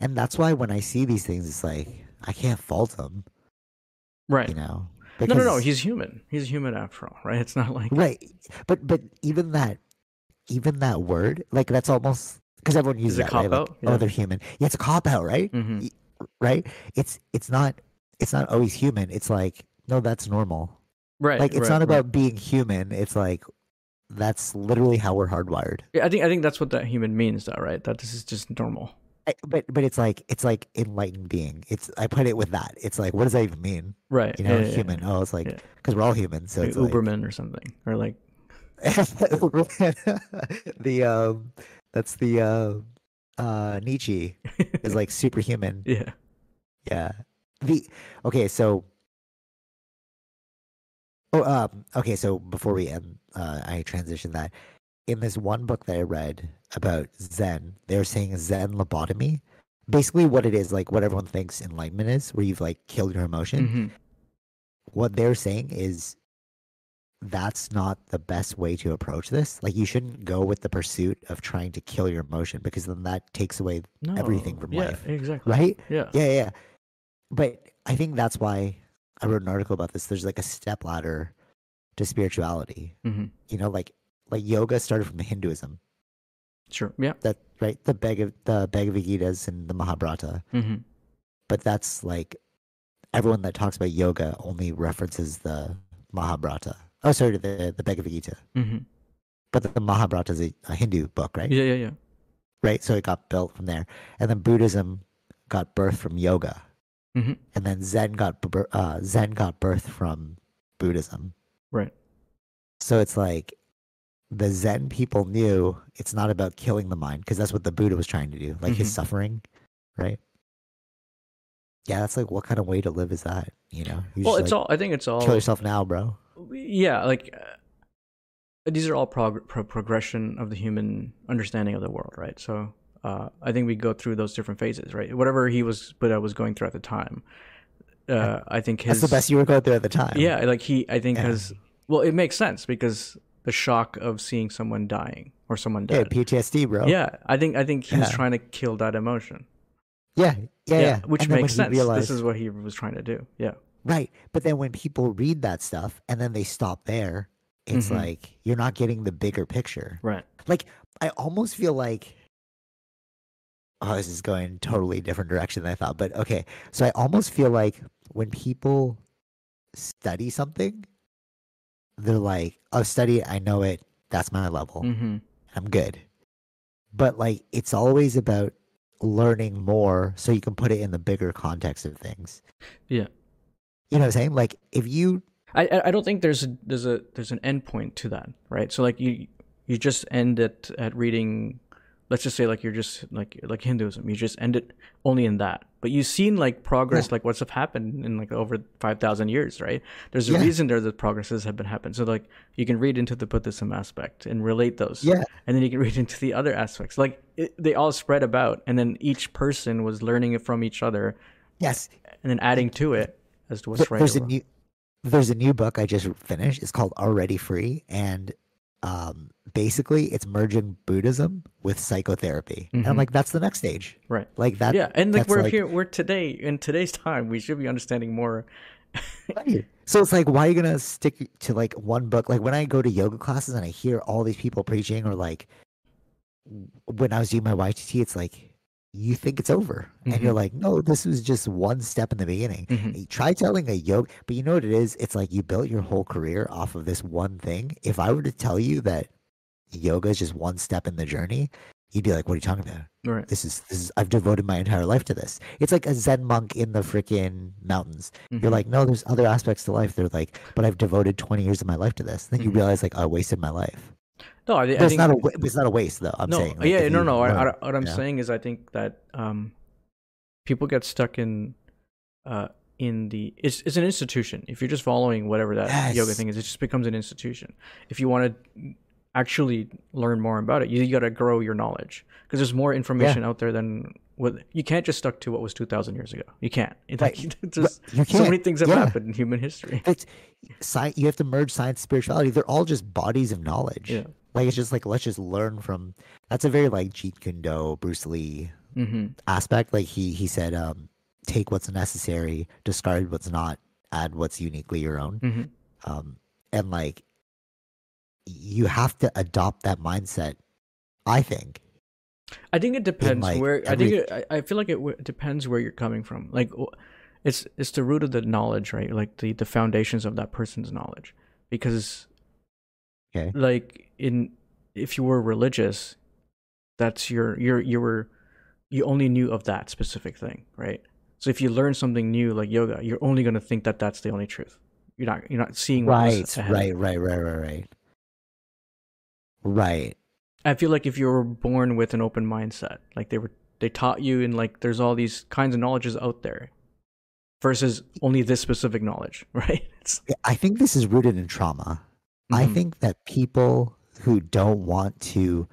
And that's why when I see these things, it's like I can't fault him, right? you know. no, no, no. He's human. He's human after all, right? It's not like right, but but even that, even that word, like that's almost because everyone uses it that, right? Like, cop-out? Oh, Yeah. they're human. Yeah, it's a cop out, right? Mhm. Right? It's it's not it's not always human. It's like no, that's normal. right. Like it's right, not right. about being human. It's like that's literally how we're hardwired. Yeah, I think I think that's what that human means, though, right? That this is just normal. I, but but it's like it's like enlightened being. It's I put it with that. It's like what does that even mean? Right. You know, yeah, yeah, yeah. human. Oh, it's like because we're all human. So Like it's like, Uberman or something, or like the um that's the uh uh Nietzsche is like superhuman. yeah. Yeah. The okay, so Oh um okay, so before we end uh I transition that in this one book that I read about Zen, they're saying Zen lobotomy. Basically what it is, like what everyone thinks enlightenment is, where you've like killed your emotion. Mhm. What they're saying is that's not the best way to approach this. Like you shouldn't go with the pursuit of trying to kill your emotion because then that takes away No. everything from yeah, life. exactly. right? Yeah. Yeah, yeah. But I think that's why I wrote an article about this. There's like a step ladder to spirituality. hmm You know, like like yoga started from Hinduism. Sure. Yeah. That right, the Bhagav the Bhagavad Gita's and the Mahabharata. hmm But that's like everyone that talks about yoga only references the Mahabharata. Oh, sorry, the the Bhagavad Gita. hmm But the, the Mahabharata is a, a Hindu book, right? Yeah. Yeah. Yeah. Right. So it got built from there, and then Buddhism got birth from yoga. Hmm and then Zen got uh, Zen got birth from Buddhism. Right. So it's like the Zen people knew it's not about killing the mind because that's what the Buddha was trying to do, like his Mhm. suffering, right? Yeah, that's like what kind of way to live is that? You know, you Well, it's like, all. I think it's all. kill yourself now, bro. yeah like uh, these are all prog- pro- progression of the human understanding of the world right so uh, i think we go through those different phases right whatever he was buddha was going through at the time uh, i think his That's the best you were going through at the time. yeah like he i think Yeah. has well it makes sense because the shock of seeing someone dying or someone yeah, PTSD, bro. yeah i think i think he was Yeah. trying to kill that emotion yeah, yeah, yeah. which And makes sense realized- this is what he was trying to do yeah Right. But then when people read that stuff and then they stop there, it's Mhm. like you're not getting the bigger picture. right Like I almost feel like oh, this is going totally different direction than I thought. But okay. So I almost feel like when people study something, they're like, Oh, study it, I know it, that's my level. hmm I'm good. But like it's always about learning more so you can put it in the bigger context of things. Yeah. You know what I'm saying? Like if you I I- I don't think there's a there's a there's an end point to that, right? So like you you just end it at reading let's just say like you're just like like Hinduism, you just end it only in that. But you've seen like progress, like what's have happened in like over five thousand years, right? There's a Yeah. reason there that progresses have been happened. So like you can read into the Buddhism aspect and relate those, Yeah. and then you can read into the other aspects. Like it, they all spread about, and then each person was learning it from each other, yes, and then adding to it as to what's right. there's a new there's a new book I just finished. It's called Already Free, and um, basically it's merging Buddhism with psychotherapy. And I'm Mhm. like, that's the next stage. right. Like that. yeah, and like we're like- here, we're today in today's time. We should be understanding more. Right. So it's like, why are you gonna stick to like one book? Like when I go to yoga classes and I hear all these people preaching, or like when I was doing my YTT, it's like you think it's over, and you're Mhm. like, no, this was just one step in the beginning. Mhm. You Try telling a yoga, but you know what it is? It's like you built your whole career off of this one thing. If I were to tell you that yoga is just one step in the journey, you'd be like, what are you talking about? Right. This is this is I've devoted my entire life to this. It's like a Zen monk in the freaking mountains. Mhm. You're like, no, there's other aspects to life. They're like, but I've devoted 20 years of my life to this. Then you Mhm. realize, like, I wasted my life. No, I, it's think not a it's not a waste though. I'm no, saying. like, yeah, no, you no. I, I, what I'm yeah. saying is, I think that um, people get stuck in uh, in the it's it's an institution. If you're just following whatever that yoga thing is, it just becomes an institution. If you want to actually learn more about it, you, got to grow your knowledge because there's more information out there than what you can't just stuck to what was 2,000 years ago. You can't. Right. there's you so many things have Yeah. happened in human history. It's science. You have to merge science, and spirituality. They're all just bodies of knowledge. Yeah. Like it's just like let's just learn from. That's a very like Jeet Kune Do, Bruce Lee hmm aspect. Like he he said, um, take what's necessary, discard what's not, add what's uniquely your own. hmm um, and like you have to adopt that mindset i think I think it depends like, where. I think it, I I feel like it w- depends where you're coming from. Like, it's it's the root of the knowledge, right? Like the the foundations of that person's knowledge. Because, Okay. like in if you were religious, that's your your you were you only knew of that specific thing, right? So if you learn something new like yoga, you're only going to think that that's the only truth. You're not you're not seeing right right right right right right right I feel like if you were born with an open mindset, like they were they taught you and like there's all these kinds of knowledges out there versus only this specific knowledge, right? It's i think this is rooted in trauma i Mhm. think that people who don't want to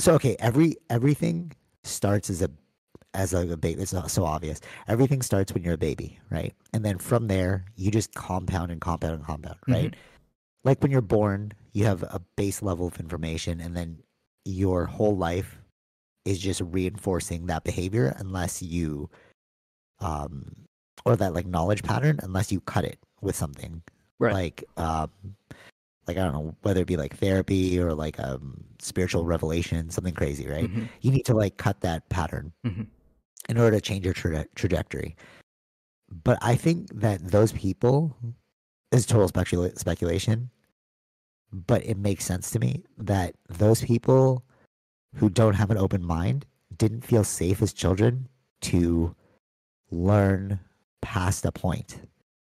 so okay every everything starts as a as a baby. It's not so obvious. Everything starts when you're a baby, right? And then from there, you just compound and compound and compound, right? Like when you're born, you have a base level of information, and then your whole life is just reinforcing that behavior unless you, um, or that like knowledge pattern, unless you cut it with something Right. like um like I don't know whether it be like therapy or like um spiritual revelation, something crazy, right? Mhm. You need to like cut that pattern Mhm. in order to change your traje- trajectory. But I think that those people is total specula- speculation, but it makes sense to me that those people who don't have an open mind didn't feel safe as children to learn past a point.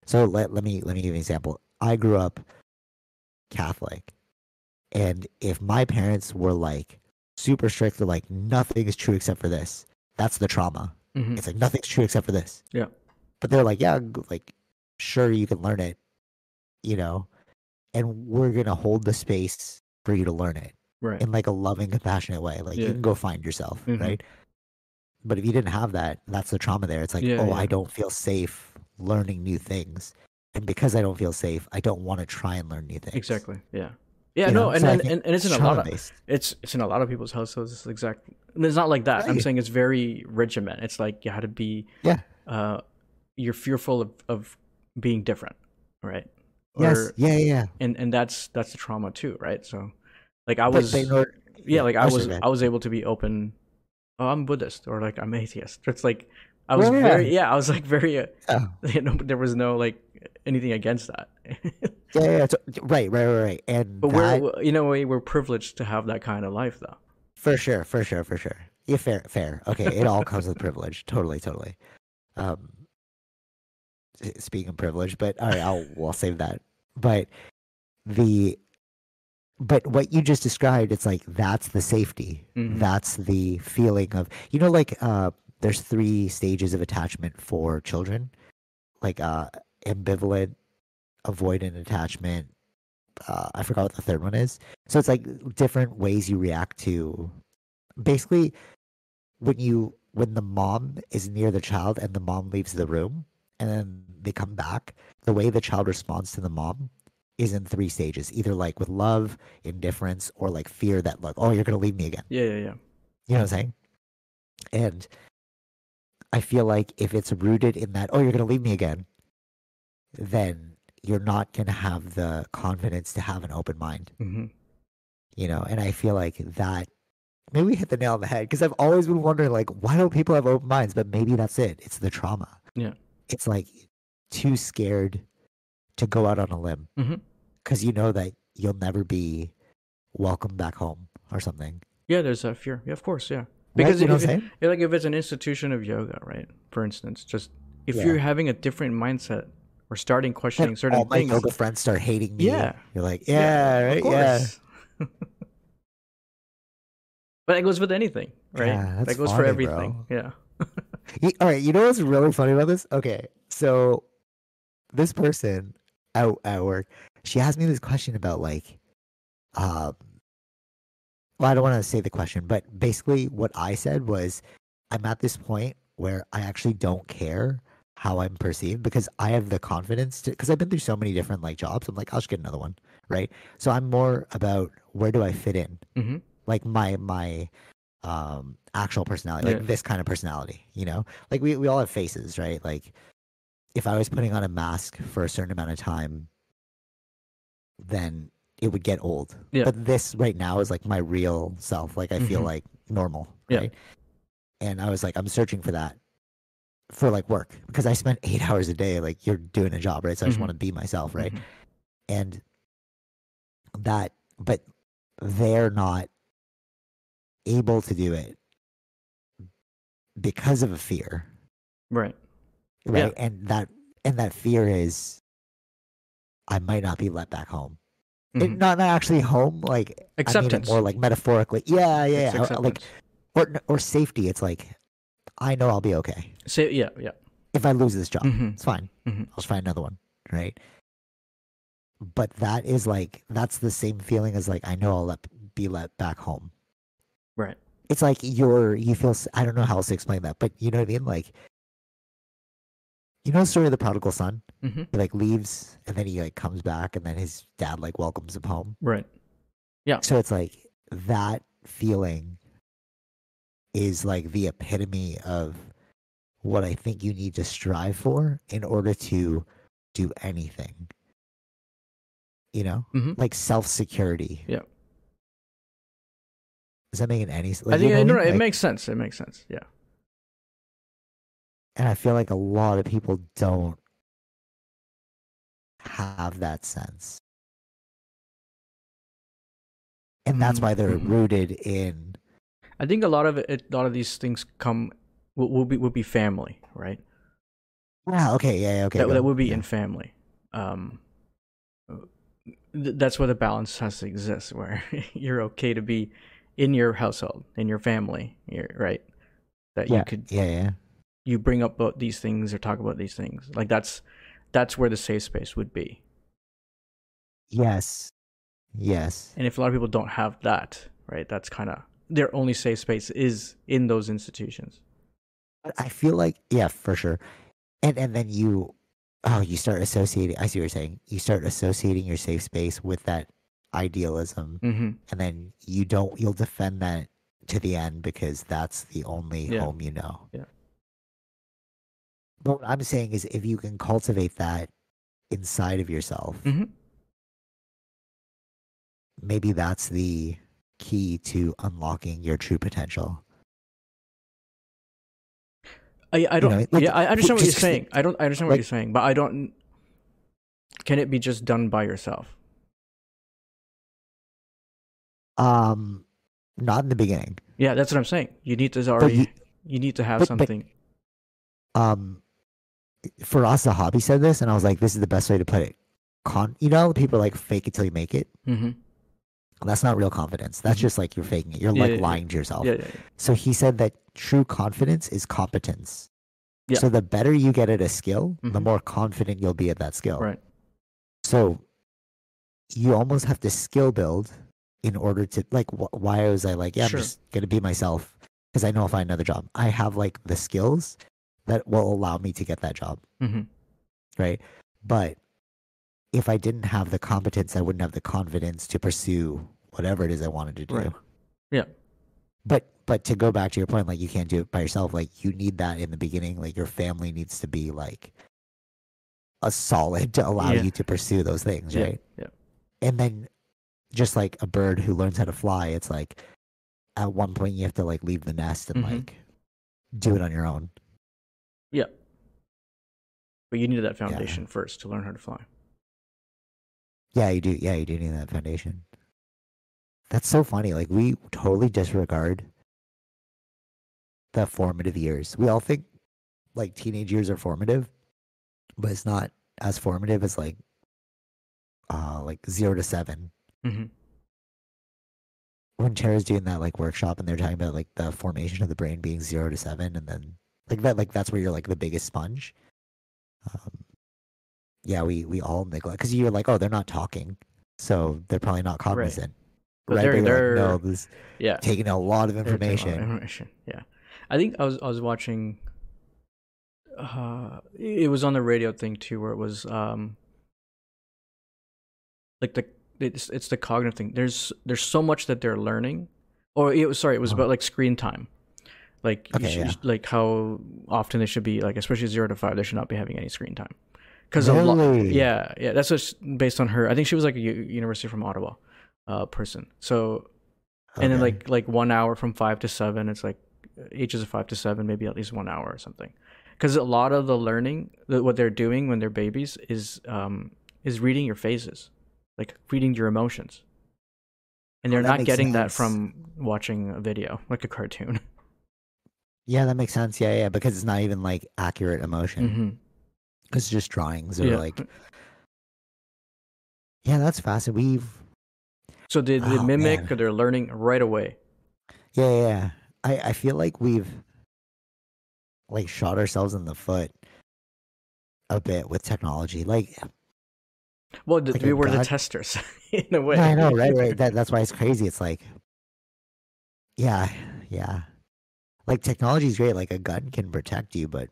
So let, let me let me give you an example. I grew up Catholic. And if my parents were like super strict, they're like, nothing is true except for this. That's the trauma. Mhm. It's like nothing's true except for this. Yeah. But they're like, yeah, like sure you can learn it, you know, and we're gonna hold the space for you to learn it Right. in like a loving, compassionate way. Like you can go find yourself, Mhm. right? But if you didn't have that, that's the trauma there. It's like, Yeah, oh, yeah. I don't feel safe learning new things. And because I don't feel safe, I don't want to try and learn new things. Exactly. Yeah. Yeah. You no, and, So and, and and it's in a lot of it's it's in a lot of people's households. It's exact. and It's not like that. I'm saying it's very regiment. It's like you had to be. Yeah. Uh, you're fearful of of being different, right? Yes. Or- Yeah, yeah, yeah. and and that's that's the trauma too, right? So, like I was, yeah, like I was, sorry, go ahead. I was able to be open. Oh, I'm Buddhist, or like I'm atheist. It's like I was yeah. very, yeah, I was like very, uh, Oh. you know, there was no like anything against that. Yeah, yeah, so- right, right, right, right. And but that, we're, in a way, we're privileged to have that kind of life, though. for sure, for sure, for sure. Yeah, fair, fair. Okay, it all comes with privilege. Totally, totally. Um, speaking of privilege, but all right, I'll we'll save that. But the, but what you just described, it's like that's the safety. Mhm. That's the feeling of you know, like uh, there's three stages of attachment for children, like uh, ambivalent, avoidant attachment. Uh, I forgot what the third one is. So it's like different ways you react to. Basically, when you when the mom is near the child and the mom leaves the room and then they come back, the way the child responds to the mom is in three stages. Either like with love, indifference, or like fear that like, oh, you're gonna leave me again. Yeah, yeah, yeah. You know what I'm saying? And I feel like if it's rooted in that, oh, you're going to leave me again, then you're not going to have the confidence to have an open mind, hmm you know? And I feel like that, maybe hit the nail on the head because I've always been wondering, like, why don't people have open minds? But maybe that's it. It's the trauma. Yeah. It's like too scared to go out on a limb because you know that you'll never be welcome back home or something. Yeah, there's a fear. Yeah, of course. Yeah, Right? because you know if, what I'm saying? Like if it's an institution of yoga, right? For instance, just if Yeah. you're having a different mindset or starting questioning certain all my things, yoga friends start hating me. Yeah. You're like, yeah, of right, yeah. but it goes with anything, right? Yeah, that goes for funny, everything. Yeah. You- all right, you know what's really funny about this? Okay, so this person out at work, she asked me this question about like, um, well, I don't want to say the question, but basically what I said was, I'm at this point where I actually don't care how I'm perceived because I have the confidence to, because I've been through so many different like jobs. I'm like, I'll just get another one, right? So I'm more about where do I fit in, hmm like my my um actual personality like Yeah. this kind of personality you know like we, we all have faces right like if i was putting on a mask for a certain amount of time then it would get old Yeah. but this right now is like my real self like i feel Mhm. like normal Yeah. right and i was like i'm searching for that for like work because i spent eight hours a day like you're doing a job right so i just Mhm. want to be myself right Mhm. and that but they're not able to do it because of a fear Right. right and that and that fear is i might not be let back home It- Mhm. not not actually home like I mean it Acceptance. more like metaphorically yeah yeah, yeah. or- like or or safety it's like i know i'll be okay Say, yeah, yeah. if i lose this job Mhm. it's fine Mhm. i'll just find another one right but that is like that's the same feeling as like i know i'll let, be let back home Right. it's like you're you feel I don't know how else to explain that, but you know what I mean? Like you know the story of the prodigal son? hmm He like leaves and then he like comes back and then his dad like welcomes him home. Right. Yeah. So it's like that feeling is like the epitome of what I think you need to strive for in order to do anything. You know, Mhm. like self security. Yeah. Is that making any sense? I think you know no, no, it makes sense. It makes sense. Yeah. and I feel like a lot of people don't have that sense. And that's why they're Mhm. rooted in I think a lot of it, a lot of these things come will, will be will be family, right? Yeah, okay, yeah, yeah, okay. that, that would be yeah. in family. Um, th- that's where the balance has to exist, where you're okay to be in your household, in your family, right? That yeah, you could yeah, yeah. you bring up about these things or talk about these things. Like that's that's where the safe space would be. Yes. Yes. And if a lot of people don't have that, right, that's kind of their only safe space is in those institutions. I feel like yeah, for sure. And and then you oh, you start associating I see what you're saying. You start associating your safe space with that idealism hmm and then you don't you'll defend that to the end because that's the only Yeah. home you know. Yeah. But what I'm saying is if you can cultivate that inside of yourself, hmm maybe that's the key to unlocking your true potential. I, I don't. know, like, yeah, I understand what you're saying. I don't. I understand what like- you're saying, but I don't. Can it be just done by yourself? Um not in the beginning. Yeah, that's what I'm saying. You need to already. you- you, need to have but- but- something. um for us the hobby said this and i was like this is the best way to put it con you know people like fake it till you make it hmm that's not real confidence that's Mhm. just like you're faking it you're Yeah, like yeah, yeah. lying to yourself Yeah, yeah, yeah. so he said that true confidence is competence Yeah. so the better you get at a skill the Mhm. more confident you'll be at that skill Right. so you almost have to skill build in order to like wh- why was i like yeah Sure. i'm just gonna be myself because i know i'll find another job i have like the skills that will allow me to get that job hmm right? But if I didn't have the competence, I wouldn't have the confidence to pursue whatever it is I wanted to do. Right. Yeah. But but to go back to your point, like you can't do it by yourself. Like you need that in the beginning. Like your family needs to be like a solid to allow Yeah. you to pursue those things, Yeah. right? Yeah. And then just like a bird who learns how to fly, it's like at one point you have to like leave the nest and Mhm. like do it on your own. Yeah. But you needed that foundation first to learn how to fly. Yeah, you do. Yeah, you do need that foundation. That's so funny. Like we totally disregard the formative years. We all think like teenage years are formative, but it's not as formative as like uh like zero to seven. hmm When Tara's doing that like workshop and they're talking about like the formation of the brain being zero to seven and then like that like that's where you're like the biggest sponge. Um yeah, we we all neglect because you're like, oh, they're not talking, so they're probably not cognizant. But right? they're- you're they're- no, this Yeah. taking a lot of They're taking a lot of information. information. Yeah. I think I was I was watching. Uh, it was on the radio thing too, where it was um. Like the it's it's the cognitive thing. There's there's so much that they're learning, or it was sorry, it was Uh-huh. about like screen time, like Okay, should, yeah. like how often they should be like especially zero to five they should not be having any screen time, because a lot yeah yeah that's what's based on her. I think she was like a U- University from Ottawa, uh person. So and then like like one hour from five to seven it's like ages of five to seven maybe at least one hour or something because a lot of the learning the, what they're doing when they're babies is um is reading your phases like reading your emotions and Oh, they're that not getting that from watching a video like a cartoon yeah, that makes sense. Yeah, yeah, because it's not even like accurate emotion. hmm It's just drawings or Yeah. like. Yeah, that's fascinating. We've so they, they Oh, mimic man. or they're learning right away yeah, yeah, yeah. I I feel like we've like shot ourselves in the foot a bit with technology. Like well Like we were the testers in a way I know, right, right. That that's why it's crazy. It's like, yeah, yeah. Like technology is great. Like a gun can protect you, but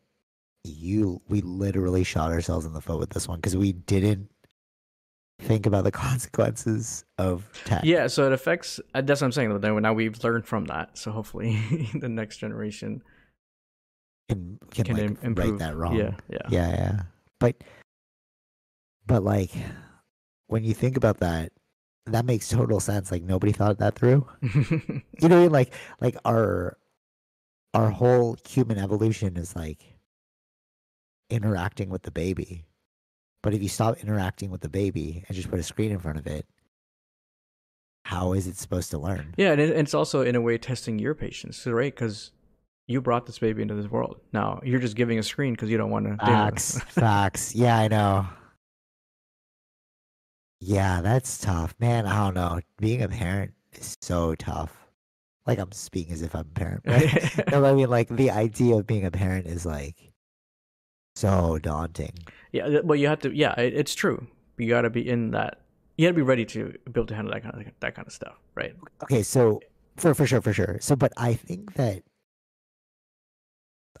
you, we literally shot ourselves in the foot with this one because we didn't think about the consequences of tech. Yeah, so it affects. uh, That's what I'm saying. Then now we've learned from that. So hopefully, the next generation can can, can like im- improve. right that wrong. Yeah, yeah. yeah, yeah. But but like when you think about that, that makes total sense. Like nobody thought that through. You know what I mean? Like like our our whole human evolution is like interacting with the baby. But if you stop interacting with the baby and just put a screen in front of it, how is it supposed to learn? yeah, and it's also in a way testing your patience, right? Because you brought this baby into this world. Now you're just giving a screen because you don't want to. Facts, facts. Yeah, I know. Yeah, that's tough, man. I don't know. Being a parent is so tough. Like I'm speaking as if I'm a parent. Right? no, I mean, like the idea of being a parent is like so daunting. yeah, well, you have to. Yeah, it, it's true. You got to be in that. You got to be ready to be able to handle that kind of that kind of stuff, right? Okay, so for for sure, for sure. So, but I think that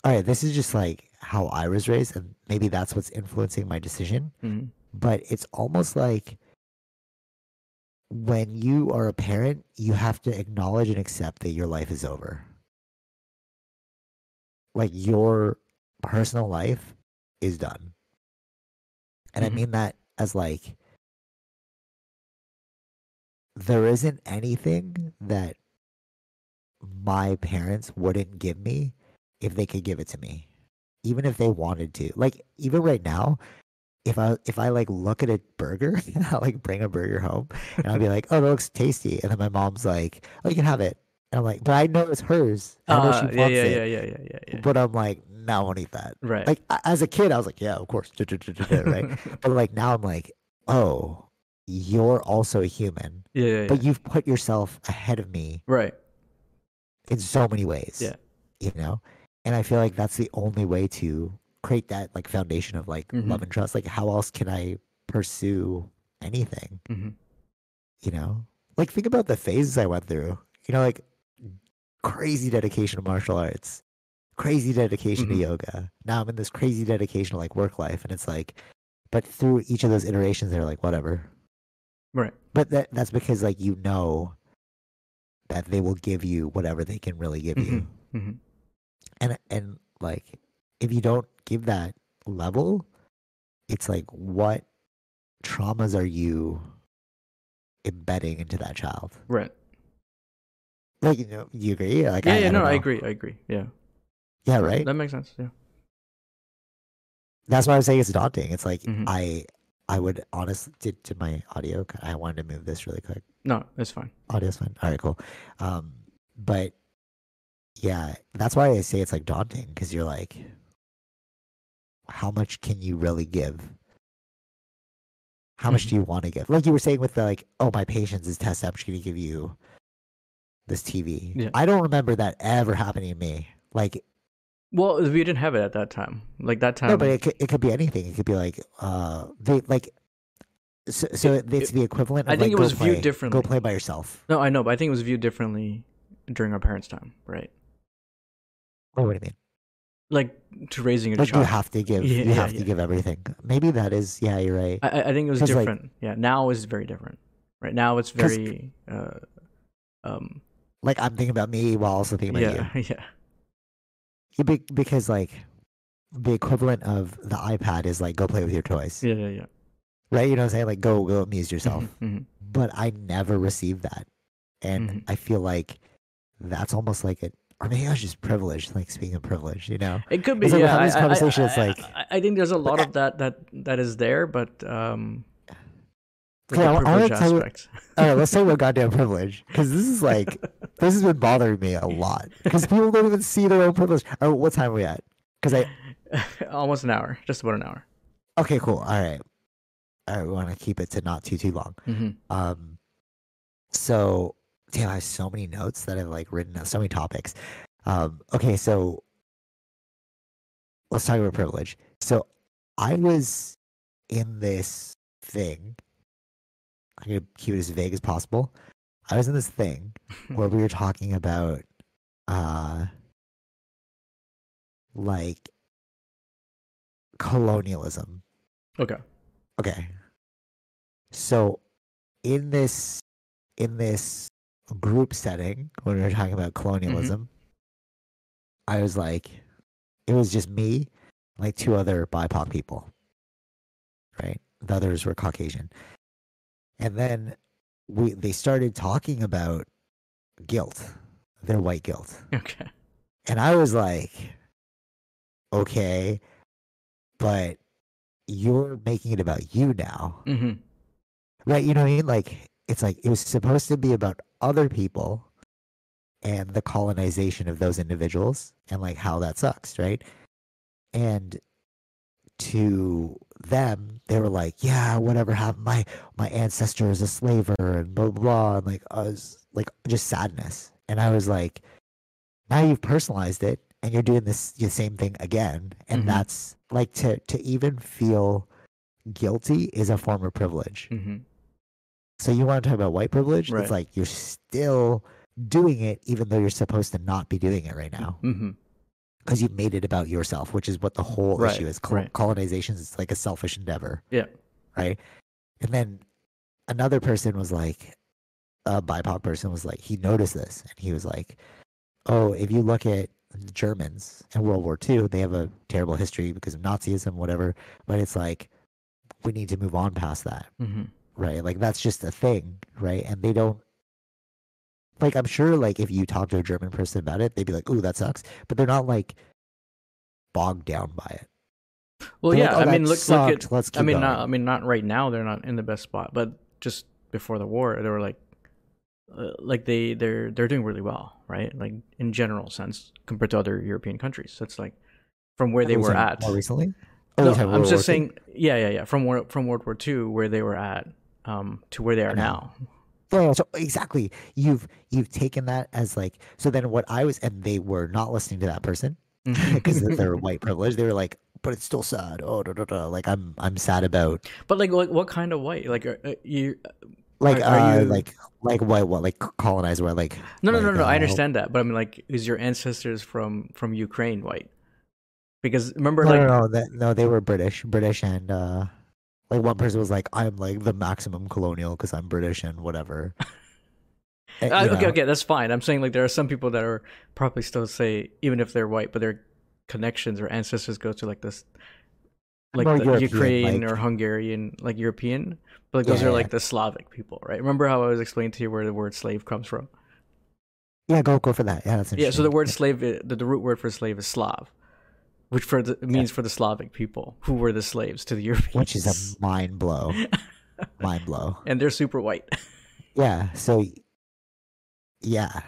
all right, this is just like how I was raised, and maybe that's what's influencing my decision. hmm but it's almost like when you are a parent, you have to acknowledge and accept that your life is over. Like your personal life is done. And Mhm. I mean that as like there isn't anything that my parents wouldn't give me if they could give it to me. Even if they wanted to. Like even right now, if I if I like look at a burger, I like bring a burger home and I'll be like, Oh, that looks tasty and then my mom's like, Oh, you can have it. And I'm like, but I know it's hers. I know Uh, she yeah, wants yeah, it. yeah, yeah, yeah, yeah, yeah. But I'm like, no, I won't eat that. right. Like as a kid, I was like, yeah, of course, right? but like now, I'm like, oh, you're also a human, yeah, yeah, yeah. but you've put yourself ahead of me right. in so many ways. Yeah. you know, and I feel like that's the only way to create that like foundation of like Mhm. love and trust. Like, how else can I pursue anything? hmm You know, like think about the phases I went through. You know, like crazy dedication to martial arts, crazy dedication Mhm. to yoga. Now I'm in this crazy dedication to like work life, and it's like, but through each of those iterations, they're like whatever. Right. But that that's because like you know that they will give you whatever they can really give you, hmm hmm and and like if you don't give that level, it's like what traumas are you embedding into that child? Right. Like you know, you agree? Like Yeah, I, yeah. I no, don't I agree. I agree. Yeah. Yeah, right. That makes sense. Yeah. That's why I'm saying it's daunting. It's like Mhm. I I would honestly did to my audio. I wanted to move this really quick. No, it's fine. Audio's fine. All right, cool. Um, but yeah, that's why I say it's like daunting because you're like, how much can you really give? How much Mhm. do you want to give? Like you were saying with the like, oh, my patience is tested. I'm just going to give you this TV. Yeah. I don't remember that ever happening to me. Like, Well, we didn't have it at that time. Like that time. no, but it could, it could be anything. It could be like, uh, they like. So, so It- it's it- the equivalent. Of I think like, it was go viewed play- differently. Go play by yourself. no, I know, but I think it was viewed differently during our parents' time, right? Oh, what do you mean? Like to raising a Like you child. have to give. Yeah, you have yeah. to give everything. Maybe that is. Yeah, you're right. I, I think it was 'Cause, like- different. yeah. Now it's very different. Right now it's very. Uh, um. like I'm thinking about me while also thinking about Yeah. Yeah. you. Yeah, be- because like the equivalent of the iPad is like go play with your toys, Yeah. Yeah. Yeah. right? You know what I'm saying? Like go go amuse yourself. Mhm, mhm. But I never received that, and Mhm. I feel like that's almost like it. Or maybe I was just privileged. Like speaking of privilege, you know. It could be. It's like yeah. having this I- I- conversation, I, it's like- I, I think there's a lot of that that that is there, but um. Okay, the I- wanna privilege tell you- aspect. All right, let's talk about goddamn privilege because this is like this has been bothering me a lot because people don't even see their own privilege. Or what time are we at? Because I Almost an hour, just about an hour. okay, cool. All right, I want to keep it to not too too long. hmm Um, so damn, I have so many notes that I've like written so many topics. Um, okay, so let's talk about privilege. So I was in this thing. I'm gonna keep it as vague as possible. I was in this thing where we were talking about uh like colonialism. Okay. Okay. So in this in this group setting when we were talking about colonialism, I was like it was just me, like two other BIPOC people. Right? The others were Caucasian. And then we they started talking about guilt, their white guilt. Okay. And I was like, okay, but you're making it about you now. hmm Right? You know what I mean? Like, it's like it was supposed to be about other people and the colonization of those individuals and like how that sucks, right? And to them, they were like, yeah, whatever happened. My my ancestor is a slaver and blah blah blah. And like I was like just sadness. And I was like, now you've personalized it and you're doing this the same thing again. And Mhm. that's like to to even feel guilty is a form of privilege. hmm So you want to talk about white privilege? Right. It's like you're still doing it even though you're supposed to not be doing it right now hmm because you've made it about yourself, which is what the whole Right, issue is. Col- right. Colonization is like a selfish endeavor, Yeah. right? And then another person was like, a BIPOC person was like, he noticed this and he was like, oh, if you look at the Germans in World War II, they have a terrible history because of Nazism, whatever. But it's like, we need to move on past that hmm right? Like that's just a thing, right? And they don't like I'm sure like if you talk to a German person about it, they'd be like, "Ooh, that sucks," but they're not like bogged down by it. Well, They're yeah. like, "Oh, I mean, look, sucked. look at. Let's I mean, going." not. I mean, not right now. They're not in the best spot, but just before the war, they were like, uh, like they they're they're doing really well, right? Like in general sense compared to other European countries. That's like from where they were at. more recently. Oh, No, I'm just saying, yeah, yeah, yeah. From from World War II, where they were at, um, to where they are Now. now. Yeah, so exactly. You've you've taken that as like so. Then what I was, and they were not listening to that person because of their white privilege. They were like, "But it's still sad." Oh, da, da, da. like I'm I'm sad about but like, what, what kind of white? Like, are, uh, you? like Are- are uh you- like like white what like colonized what like No, no, no, like, no. I uh, understand that, but I mean, like, is your ancestors from from Ukraine white? Because remember, No, like, no, no, that, no, they were British, British, and uh, like one person was like, "I'm like the maximum colonial because I'm British and whatever." Eh, Uh, okay, know. okay, that's fine. I'm saying like there are some people that are probably still say even if they're white, but their connections or ancestors go to like this, like the European, Ukraine like- or Hungarian, like European. But like those Yeah, are yeah. like the Slavic people, right? Remember how I was explaining to you where the word slave comes from? Yeah, go go for that. Yeah, that's Yeah, so the word slave, the, the root word for slave is Slav, which for the, means for the Slavic people who were the slaves to the Europeans, which is a mind blow, mind blow. and they're super white. Yeah, so yeah,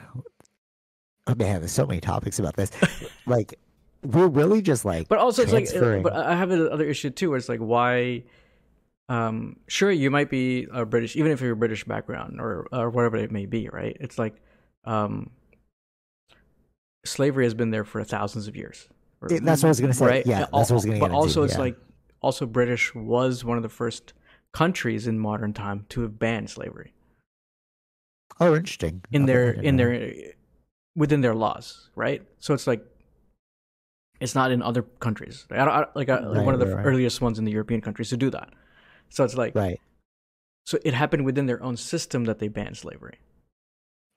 oh man, there's so many topics about this. Like, we're really just like, But also, it's like, uh, but I have another issue too, where it's like, why? Um, sure, you might be a British, even if you're a British background or or whatever it may be, right? It's like, um, slavery has been there for thousands of years. That's what I was gonna say. Right? Yeah, that's what I was gonna But also, it's yeah. like, also British was one of the first countries in modern time to have banned slavery oh, interesting. in their in know. their within their laws, right? So it's like it's not in other countries. I don't, I, like uh, like Right, one of the right. earliest ones in the European countries to do that. So it's like right, so it happened within their own system that they banned slavery.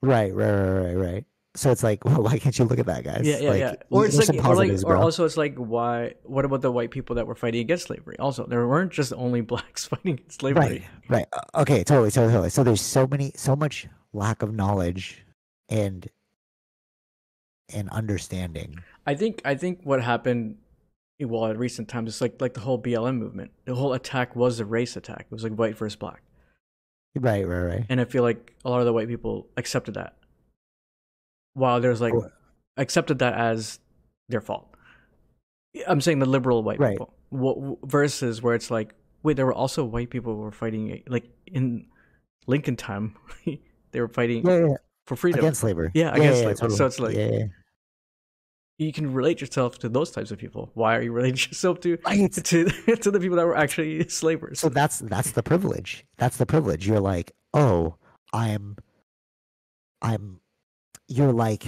right, right, right, right, right. So it's like, well, why can't you look at that, guys? Yeah, yeah, like, yeah. Or it's like, or like, or also it's like, why? What about the white people that were fighting against slavery? Also, there weren't just only blacks fighting against slavery. Right, right. Okay, totally, totally, totally. So there's so many, so much lack of knowledge and and understanding. I think I think what happened well in recent times it's like like the whole BLM movement. The whole attack was a race attack. It was like white versus black. Right, right, right. And I feel like a lot of the white people accepted that. While there's like accepted that as their fault. I'm saying the liberal white Right. people. Wh- versus where it's like, wait, there were also white people who were fighting like in Lincoln time. they were fighting Yeah, yeah, yeah. for freedom. against slavery. Yeah, against slavery. So it's like- you can relate yourself to those types of people. Why are you relating yourself to Right. to to the people that were actually slavers? So that's that's the privilege. That's the privilege. You're like, oh, I'm, I'm. You're like,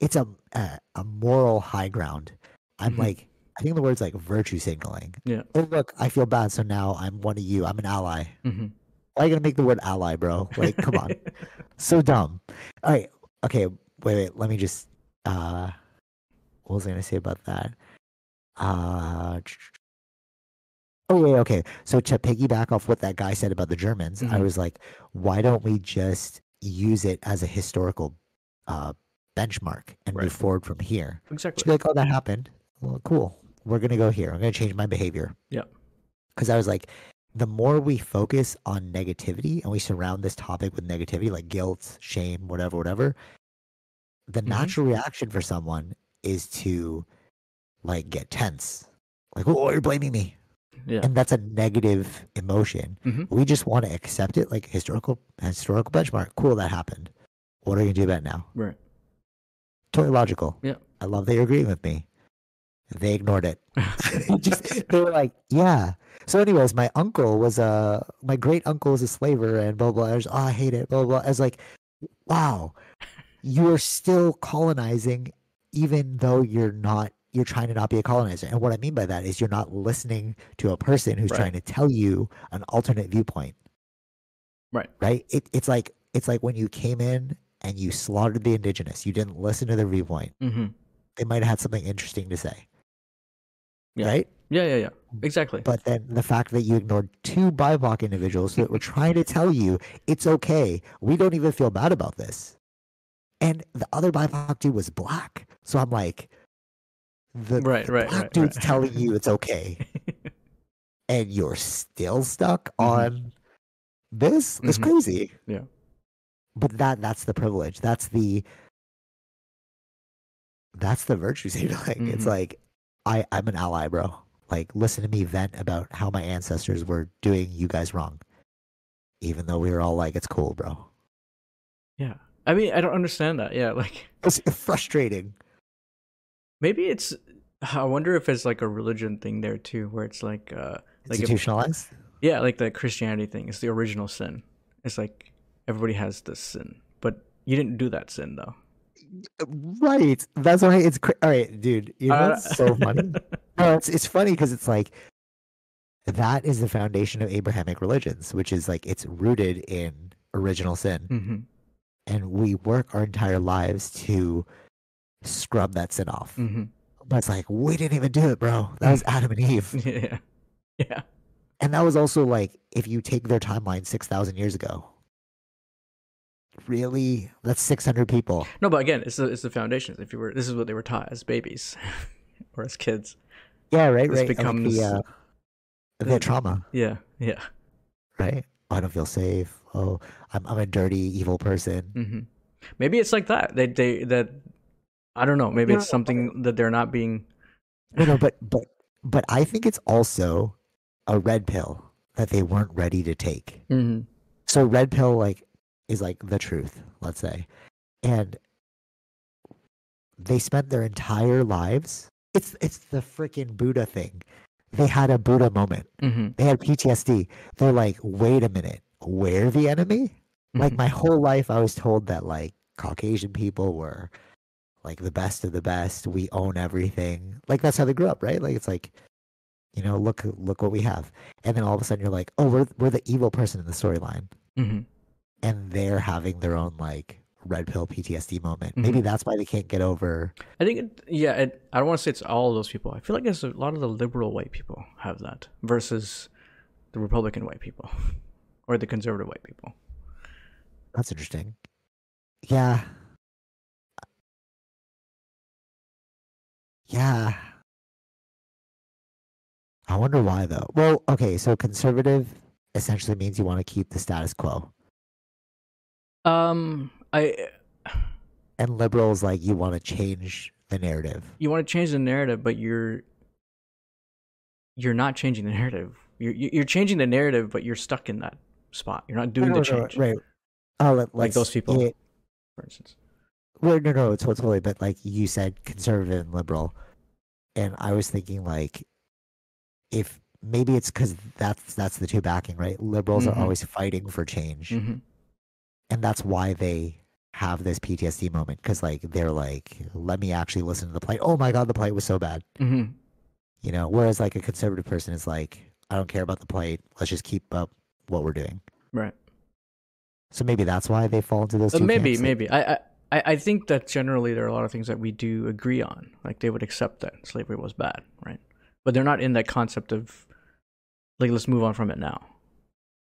it's a a, a moral high ground. I'm Mhm. like I think the word's like virtue signaling. Yeah. Oh look, I feel bad, so now I'm one of you. I'm an ally. hmm Why are you gonna make the word ally, bro? Like, come on. so dumb. All right. Okay. Wait, wait. Let me just. Uh, what was I gonna say about that? Uh. Oh yeah. Okay. So to piggyback off what that guy said about the Germans, I Mhm. was like, why don't we just use it as a historical uh, benchmark and Right. move forward from here? Exactly. like, oh, that happened. Well, cool. We're gonna go here. I'm gonna change my behavior. Yep. Because I was like, the more we focus on negativity and we surround this topic with negativity, like guilt, shame, whatever, whatever, the Mhm. natural reaction for someone is to like get tense. Like, oh, you're blaming me. Yeah. And that's a negative emotion. Mhm. We just want to accept it like historical historical benchmark. Cool, that happened. What are you gonna do about now? Right. Totally logical. Yeah. I love that you're agreeing with me. They ignored it. Just, they were like, yeah. So, anyways, my uncle was a my great uncle was a slaver and blah blah. I was, oh, I hate it. Blah blah. I was like, wow, you are still colonizing, even though you're not. You're trying to not be a colonizer. And what I mean by that is you're not listening to a person who's Right. trying to tell you an alternate viewpoint. Right. Right. It, it's like it's like when you came in and you slaughtered the indigenous. You didn't listen to their viewpoint. hmm They might have had something interesting to say. Yeah. Right. Yeah. Yeah. Yeah. Exactly. But then the fact that you ignored two BIPOC individuals that were trying to tell you it's okay, we don't even feel bad about this. And the other BIPOC dude was black. So I'm like, the, Right, the right, black right, dude's right. telling you it's okay, and you're still stuck Mhm. on this? It's Mhm. crazy. Yeah. But that that's the privilege. That's the that's the virtue signaling. It's Mhm. like I I'm an ally, bro. Like listen to me vent about how my ancestors were doing you guys wrong. Even though we were all like, it's cool, bro. yeah. I mean, I don't understand that. Yeah. Like It's frustrating. maybe it's. I wonder if it's like a religion thing there too, where it's like, uh, like if, Institutionalized. yeah, like the Christianity thing. It's the original sin. It's like everybody has this sin, but you didn't do that sin though. Right. That's why it's cra- all right, dude. You know Uh, what's so funny? No, it's it's funny because it's like that is the foundation of Abrahamic religions, which is like it's rooted in original sin, hmm and we work our entire lives to scrub that sin off. hmm But it's like we didn't even do it, bro. That was Adam and Eve, Yeah. Yeah. and that was also like if you take their timeline six thousand years ago. Really, that's six hundred people. No, but again, it's the it's the foundations. If you were, this is what they were taught as babies or as kids. Yeah, right, This right. Like becomes- the, uh, the trauma. Yeah. Yeah. right? oh, I don't feel safe. Oh, I'm I'm a dirty, evil person. hmm Maybe it's like that. They they that I don't know. Maybe No, it's no, something that they're not being. No, no, but but but I think it's also a red pill that they weren't ready to take. hmm So red pill like is like the truth, let's say, and they spent their entire lives. It's it's the freaking Buddha thing. They had a Buddha moment. hmm They had PTSD. They're like, wait a minute, we're the enemy. like Mhm. my whole life i was told that like caucasian people were like the best of the best we own everything like that's how they grew up right like it's like you know look look what we have and then all of a sudden you're like oh we're, we're the evil person in the storyline hmm and they're having their own like red pill ptsd moment. Maybe mm-hmm. that's why they can't get over I think, it, yeah, it, I don't want to say it's all of those people. I feel like it's a lot of the liberal white people have that versus the Republican white people or the conservative white people. that's interesting. Yeah. Yeah. I wonder why though. Well okay so conservative essentially means you want to keep the status quo Um, I and liberals like you want to change the narrative you want to change the narrative, but you're you're not changing the narrative. You're you- you're changing the narrative, but you're stuck in that spot. You're not doing No, the no, no, change, right oh let, Like those people. it- for instance. well no no it's totally but like you said conservative and liberal and i was thinking like if maybe it's because that's that's the two backing right liberals Mhm. are always fighting for change hmm and that's why they have this PTSD moment because like they're like, let me actually listen to the plight. Oh my god, the plight was so bad. hmm You know, whereas like a conservative person is like, I don't care about the plight. Let's just keep up what we're doing. Right. So maybe that's why they fall into those. Uh, two maybe, camps, maybe. I, I, I I think that generally there are a lot of things that we do agree on. Like they would accept that slavery was bad, right? But they're not in that concept of like let's move on from it now,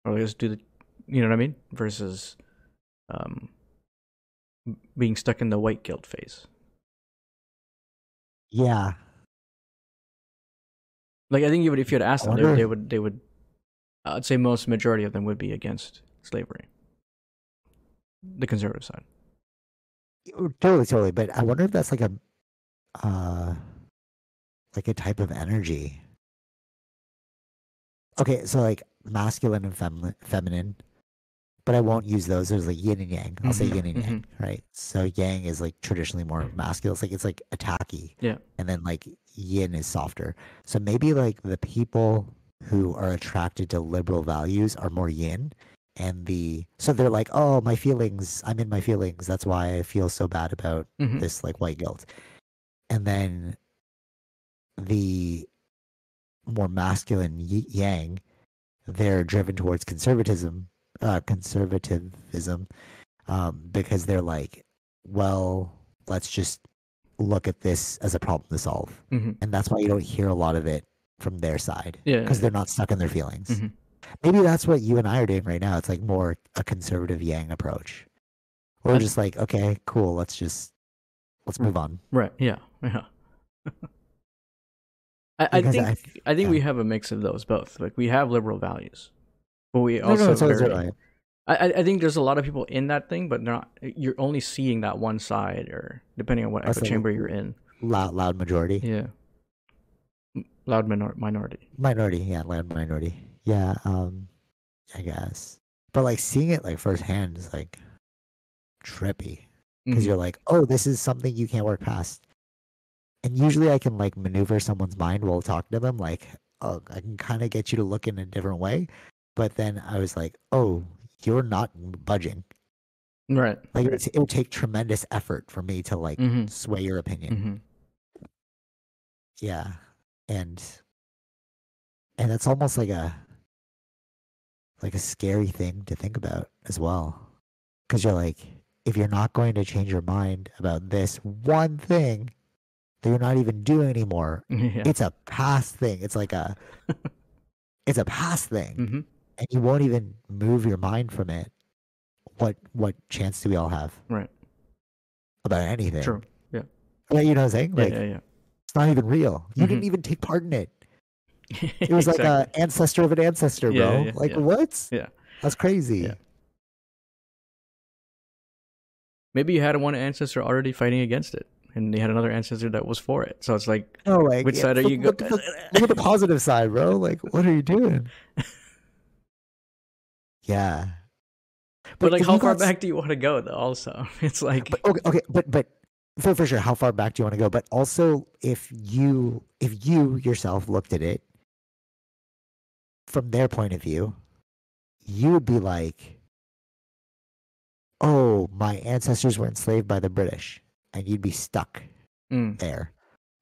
or let's do the, you know what I mean? Versus, um, being stuck in the white guilt phase. Yeah, Like I think you would, if you had asked them, they, they would, they would. I'd say most majority of them would be against slavery. The conservative side. totally, totally. But I wonder if that's like a, uh, like a type of energy. Okay, so like masculine and feminine, feminine, but I won't use those. There's like yin and yang. I'll say Mhm, yin and yang, right? So yang is like traditionally more masculine. It's like it's like attacky. Yeah. and then like yin is softer. So maybe like the people who are attracted to liberal values are more yin and the so they're like, "Oh, my feelings, I'm in my feelings. That's why I feel so bad about Mhm. this like white guilt." And then the more masculine y- yang, they're driven towards conservatism, uh conservatism um because they're like, "Well, let's just look at this as a problem to solve." Mhm. and that's why you don't hear a lot of it from their side Yeah. because they're not stuck in their feelings. Mhm. Maybe that's what you and I are doing right now. It's like more a conservative yang approach. We're just like, okay, cool. Let's just let's move on. Right. Yeah. Yeah. I, I think I- I, think yeah. we have a mix of those both. Like we have liberal values, but we also no, always very- right. I, I- think there's a lot of people in that thing, but not. You're only seeing that one side, or depending on what echo chamber you're in. loud, loud majority, Yeah. Loud minor- minority. minority, yeah, loud minority, yeah. Um, I guess, but like seeing it like firsthand is like trippy. because Mhm. you're like, oh, this is something you can't work past. And usually I can like maneuver someone's mind while talking to them, like, oh, I can kind of get you to look in a different way. But then I was like, oh, you're not budging. Right. Like it's, it would take tremendous effort for me to like Mhm. sway your opinion. Mhm. Yeah, and and that's almost like a like a scary thing to think about as well, because you're like, if you're not going to change your mind about this one thing that you're not even doing anymore, Yeah. it's a past thing. It's like a it's a past thing, Mhm. And you won't even move your mind from it. What what chance do we all have Right. about anything? True. Right, you know what I'm saying? Like yeah. Yeah. it's not even real. You Mhm. didn't even take part in it. It was like an ancestor of an ancestor, Yeah, bro. yeah, like yeah. what? Yeah. That's crazy. Yeah. Maybe you had one ancestor already fighting against it, and they had another ancestor that was for it. So it's like, oh, like which yeah, side are look- you Look, going? look, look at the positive side, bro. Like, what are you doing? Yeah. But like, how far got back do you want to go? Though, also, it's like, But okay, okay, but but for for sure, how far back do you want to go? But also, if you if you yourself looked at it from their point of view, you would be like, "Oh, my ancestors were enslaved by the British," and you'd be stuck mm, there,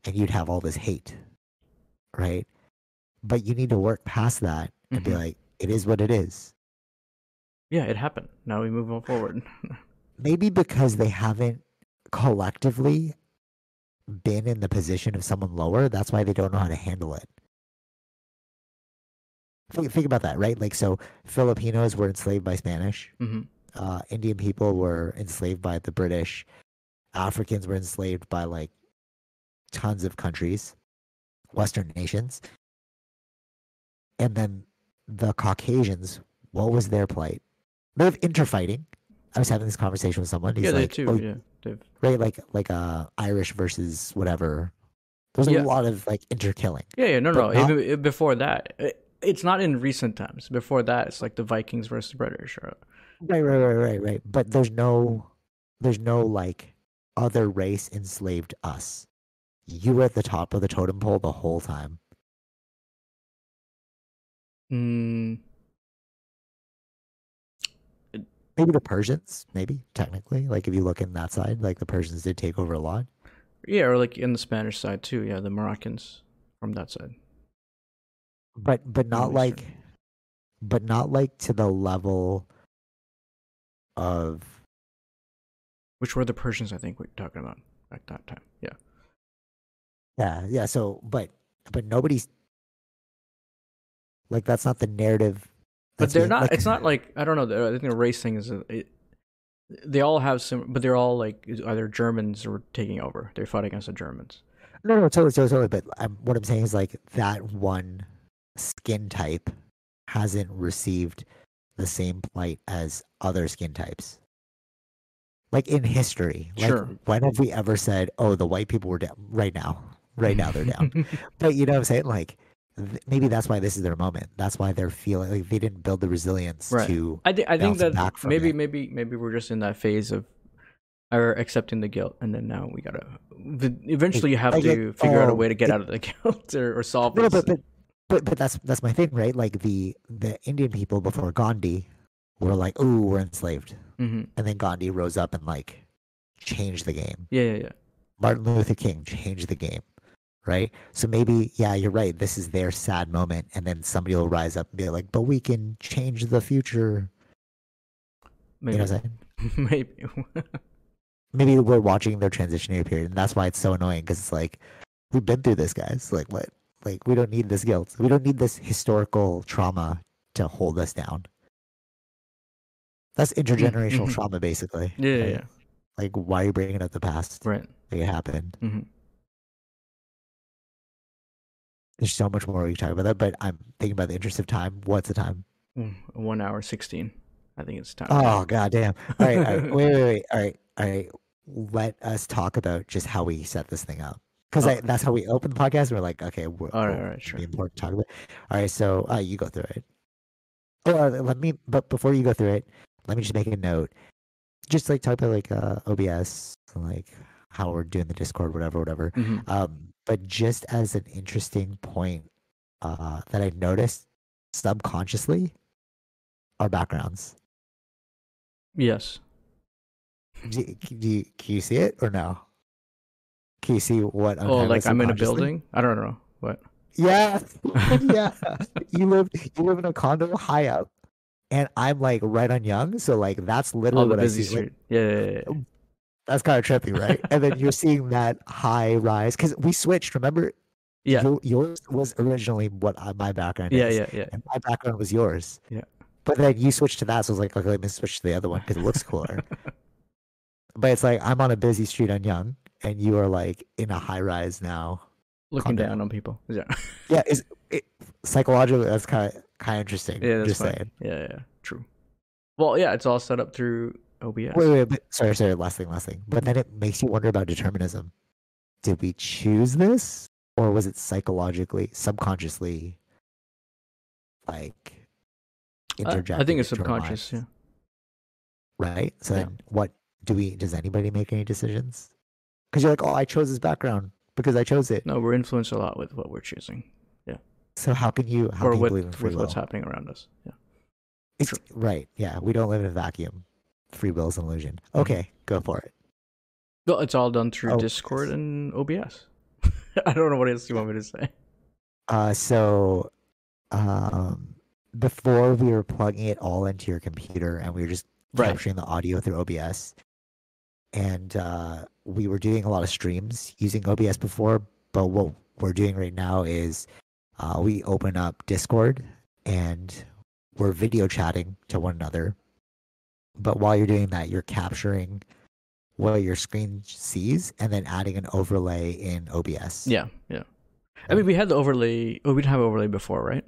and you'd have all this hate, right? But you need to work past that and be Mhm. like, "It is what it is." Yeah, it happened. Now we move on forward. maybe because they haven't collectively been in the position of someone lower that's why they don't know how to handle it. Think, think about that right? Like so filipinos were enslaved by spanish. Hmm uh, indian people were enslaved by the british. Africans were enslaved by like tons of countries western nations. And then the caucasians what was their plight they have interfighting i was having this conversation with someone he's Yeah, they like too. "Oh, yeah, right? Like like uh Irish versus whatever. There's a Yeah. lot of like interkilling. Yeah, yeah, no, no. not- Even i- before that, it, it's not in recent times. Before that, it's like the Vikings versus British. Or, Right, right, right, right, right. But there's no there's no like other race enslaved us. You were at the top of the totem pole the whole time. mm, maybe the Persians, maybe technically. Like if you look in that side, like the Persians did take over a lot. Yeah, or like in the Spanish side too. Yeah, the Moroccans from that side. But but not like but not like to the level of Which were the Persians, I think we're talking about at that time. Yeah. yeah, yeah, so but but nobody's like that's not the narrative. But they're not. like- it's not like I don't know. I think the race thing is. A, it, they all have some, but they're all like either Germans or taking over. They fought against the Germans. No, no, totally, totally, totally. But I'm, what I'm saying is like that one skin type hasn't received the same plight as other skin types. Like in history, like Sure. when have we ever said, "Oh, the white people were down"? Right now, right now they're down. but you know what I'm saying? Like th- maybe that's why this is their moment. That's why they're feeling like they didn't build the resilience Right. to. I, thi- I think that maybe it. maybe maybe we're just in that phase of are accepting the guilt, and then now we gotta. Eventually, you have get- to figure out a oh, way to get it- out of the guilt or, or solve No, this. but but but that's that's my thing, right? Like the the Indian people before Gandhi were like, "Ooh, we're enslaved," hmm and then Gandhi rose up and like changed the game. Yeah, yeah, yeah. Martin Luther King changed the game, right? So maybe, yeah, you're right. This is their sad moment, and then somebody will rise up and be like, "But we can change the future." Maybe, You know what I'm saying? maybe. Maybe we're watching their transitionary period, and that's why it's so annoying because it's like we've been through this, guys. Like what? Like we don't need this guilt. We don't need this historical trauma to hold us down. That's intergenerational mhm. trauma, basically. yeah, yeah, right? yeah. Like, why are you bringing up the past? Right. Like it happened. hmm There's so much more we can talk about that, but I'm thinking about the interest of time. What's the time? Mm, One hour sixteen. I think it's time. Oh god damn. All right, all right. wait, wait, wait. All right, all right. Let us talk about just how we set this thing up. Because Oh. that's how we open the podcast. We're like, okay, we're, All right, we're- all right, sure. Be important to talk about. All right, so uh, you go through it. Oh, uh, let me. But before you go through it, let me just make a note. Just like talk about like uh, OBS, and, like how we're doing the Discord, whatever, whatever. Mhm. Um, but just as an interesting point uh, that I noticed subconsciously, our backgrounds. Yes. Do, do you, can you see it or no? Can you see what? I'm Oh, like I'm in a building. I don't know what. Yeah, yeah. You live you live in a condo high up, and I'm like right on Yonge, so like that's literally Oh, the what busy I see. Street. Yeah, yeah, yeah. That's kind of trippy, right? and then you're seeing that high rise because we switched. Remember, Yeah, Your- yours was originally what I, my background yeah, is. yeah, yeah. and my background was yours. Yeah. But then you switched to that, so I was like, okay, let me switch to the other one because it looks cooler. but it's like I'm on a busy street on Yonge, and you are like in a high rise now. Looking condo. down on people. Yeah, Yeah, is it, psychologically that's kind of kind of interesting. yeah, that's just fine. saying. Yeah, yeah, true. Well, yeah, it's all set up through OBS. Wait, wait, but sorry, sorry. Last thing, last thing. But then it makes you wonder about determinism. Did we choose this, or was it psychologically, subconsciously, like I, interjected? I think it's subconscious. Yeah. right? So Yeah. then what do we does anybody make any decisions? Because you're like, oh, I chose this background because I chose it. No, we're influenced a lot with what we're choosing, Yeah. So how can you how or can you with believe in free with what's happening around us. Yeah. It's, right. Yeah. We don't live in a vacuum. Free will is an illusion. Mhm. Okay, go for it. Well, it's all done through Oh, Discord yes. and OBS. I don't know what else you want me to say. Uh so um before we were plugging it all into your computer and we were just Right. capturing the audio through OBS. And uh, we were doing a lot of streams using OBS before, but what we're doing right now is uh, we open up Discord and we're video chatting to one another. But while you're doing that, you're capturing what your screen sees and then adding an overlay in OBS. Yeah, yeah. I mean, we had the overlay. Oh, we didn't have overlay before, right?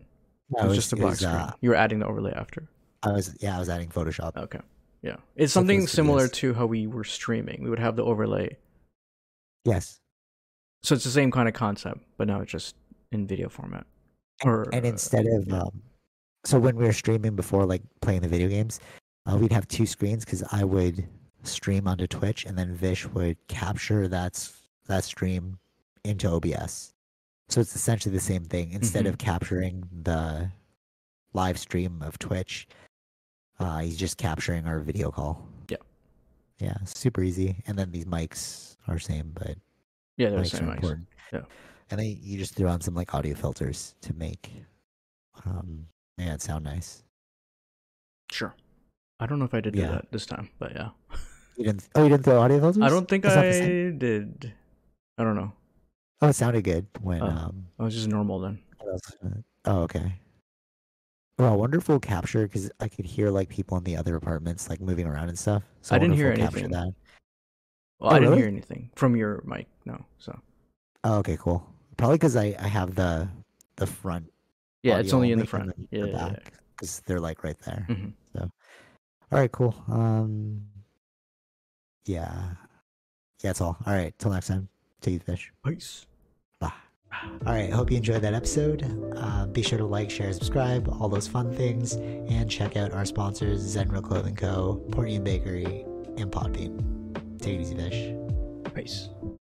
No, it was just a black was, screen. uh, you were adding the overlay after. I was yeah, I was adding Photoshop. Okay. Yeah. It's something similar to how we were streaming. We would have the overlay. Yes. So it's the same kind of concept, but now it's just in video format. Or and uh, instead of yeah. um, so when we were streaming before like playing the video games uh, we'd have two screens because i would stream onto twitch and then vish would capture that that stream into obs so it's essentially the same thing instead Mm-hmm. of capturing the live stream of twitch Uh, he's just capturing our video call. Yeah. Yeah, super easy. And then these mics are same, but Yeah, they're the mics same are mics. important. Yeah. And then you just threw on some like audio filters to make um yeah, it sound nice. Sure. I don't know if I did do that this time, but yeah. You didn't oh you didn't throw audio filters? I don't think That's I did. I don't know. Oh, it sounded good when Oh. um I was just normal then. Oh, okay. Well, wonderful capture because I could hear like people in the other apartments like moving around and stuff. So I didn't hear anything. That. Well, Oh, I didn't really? hear anything from your mic. No. So Oh, okay, cool. Probably because I I have the the front. yeah, it's only in the front. and Yeah. the yeah, back because they're like right there. yeah. All right, cool. Um, yeah, yeah, that's all. All right, till next time. Take it, fish. Peace. Bye. All right, hope you enjoyed that episode. Uh, be sure to like, share, subscribe, all those fun things, and check out our sponsors: Zenro Clothing Co., Portian Bakery, and Podbean. Take it easy, fish. Peace.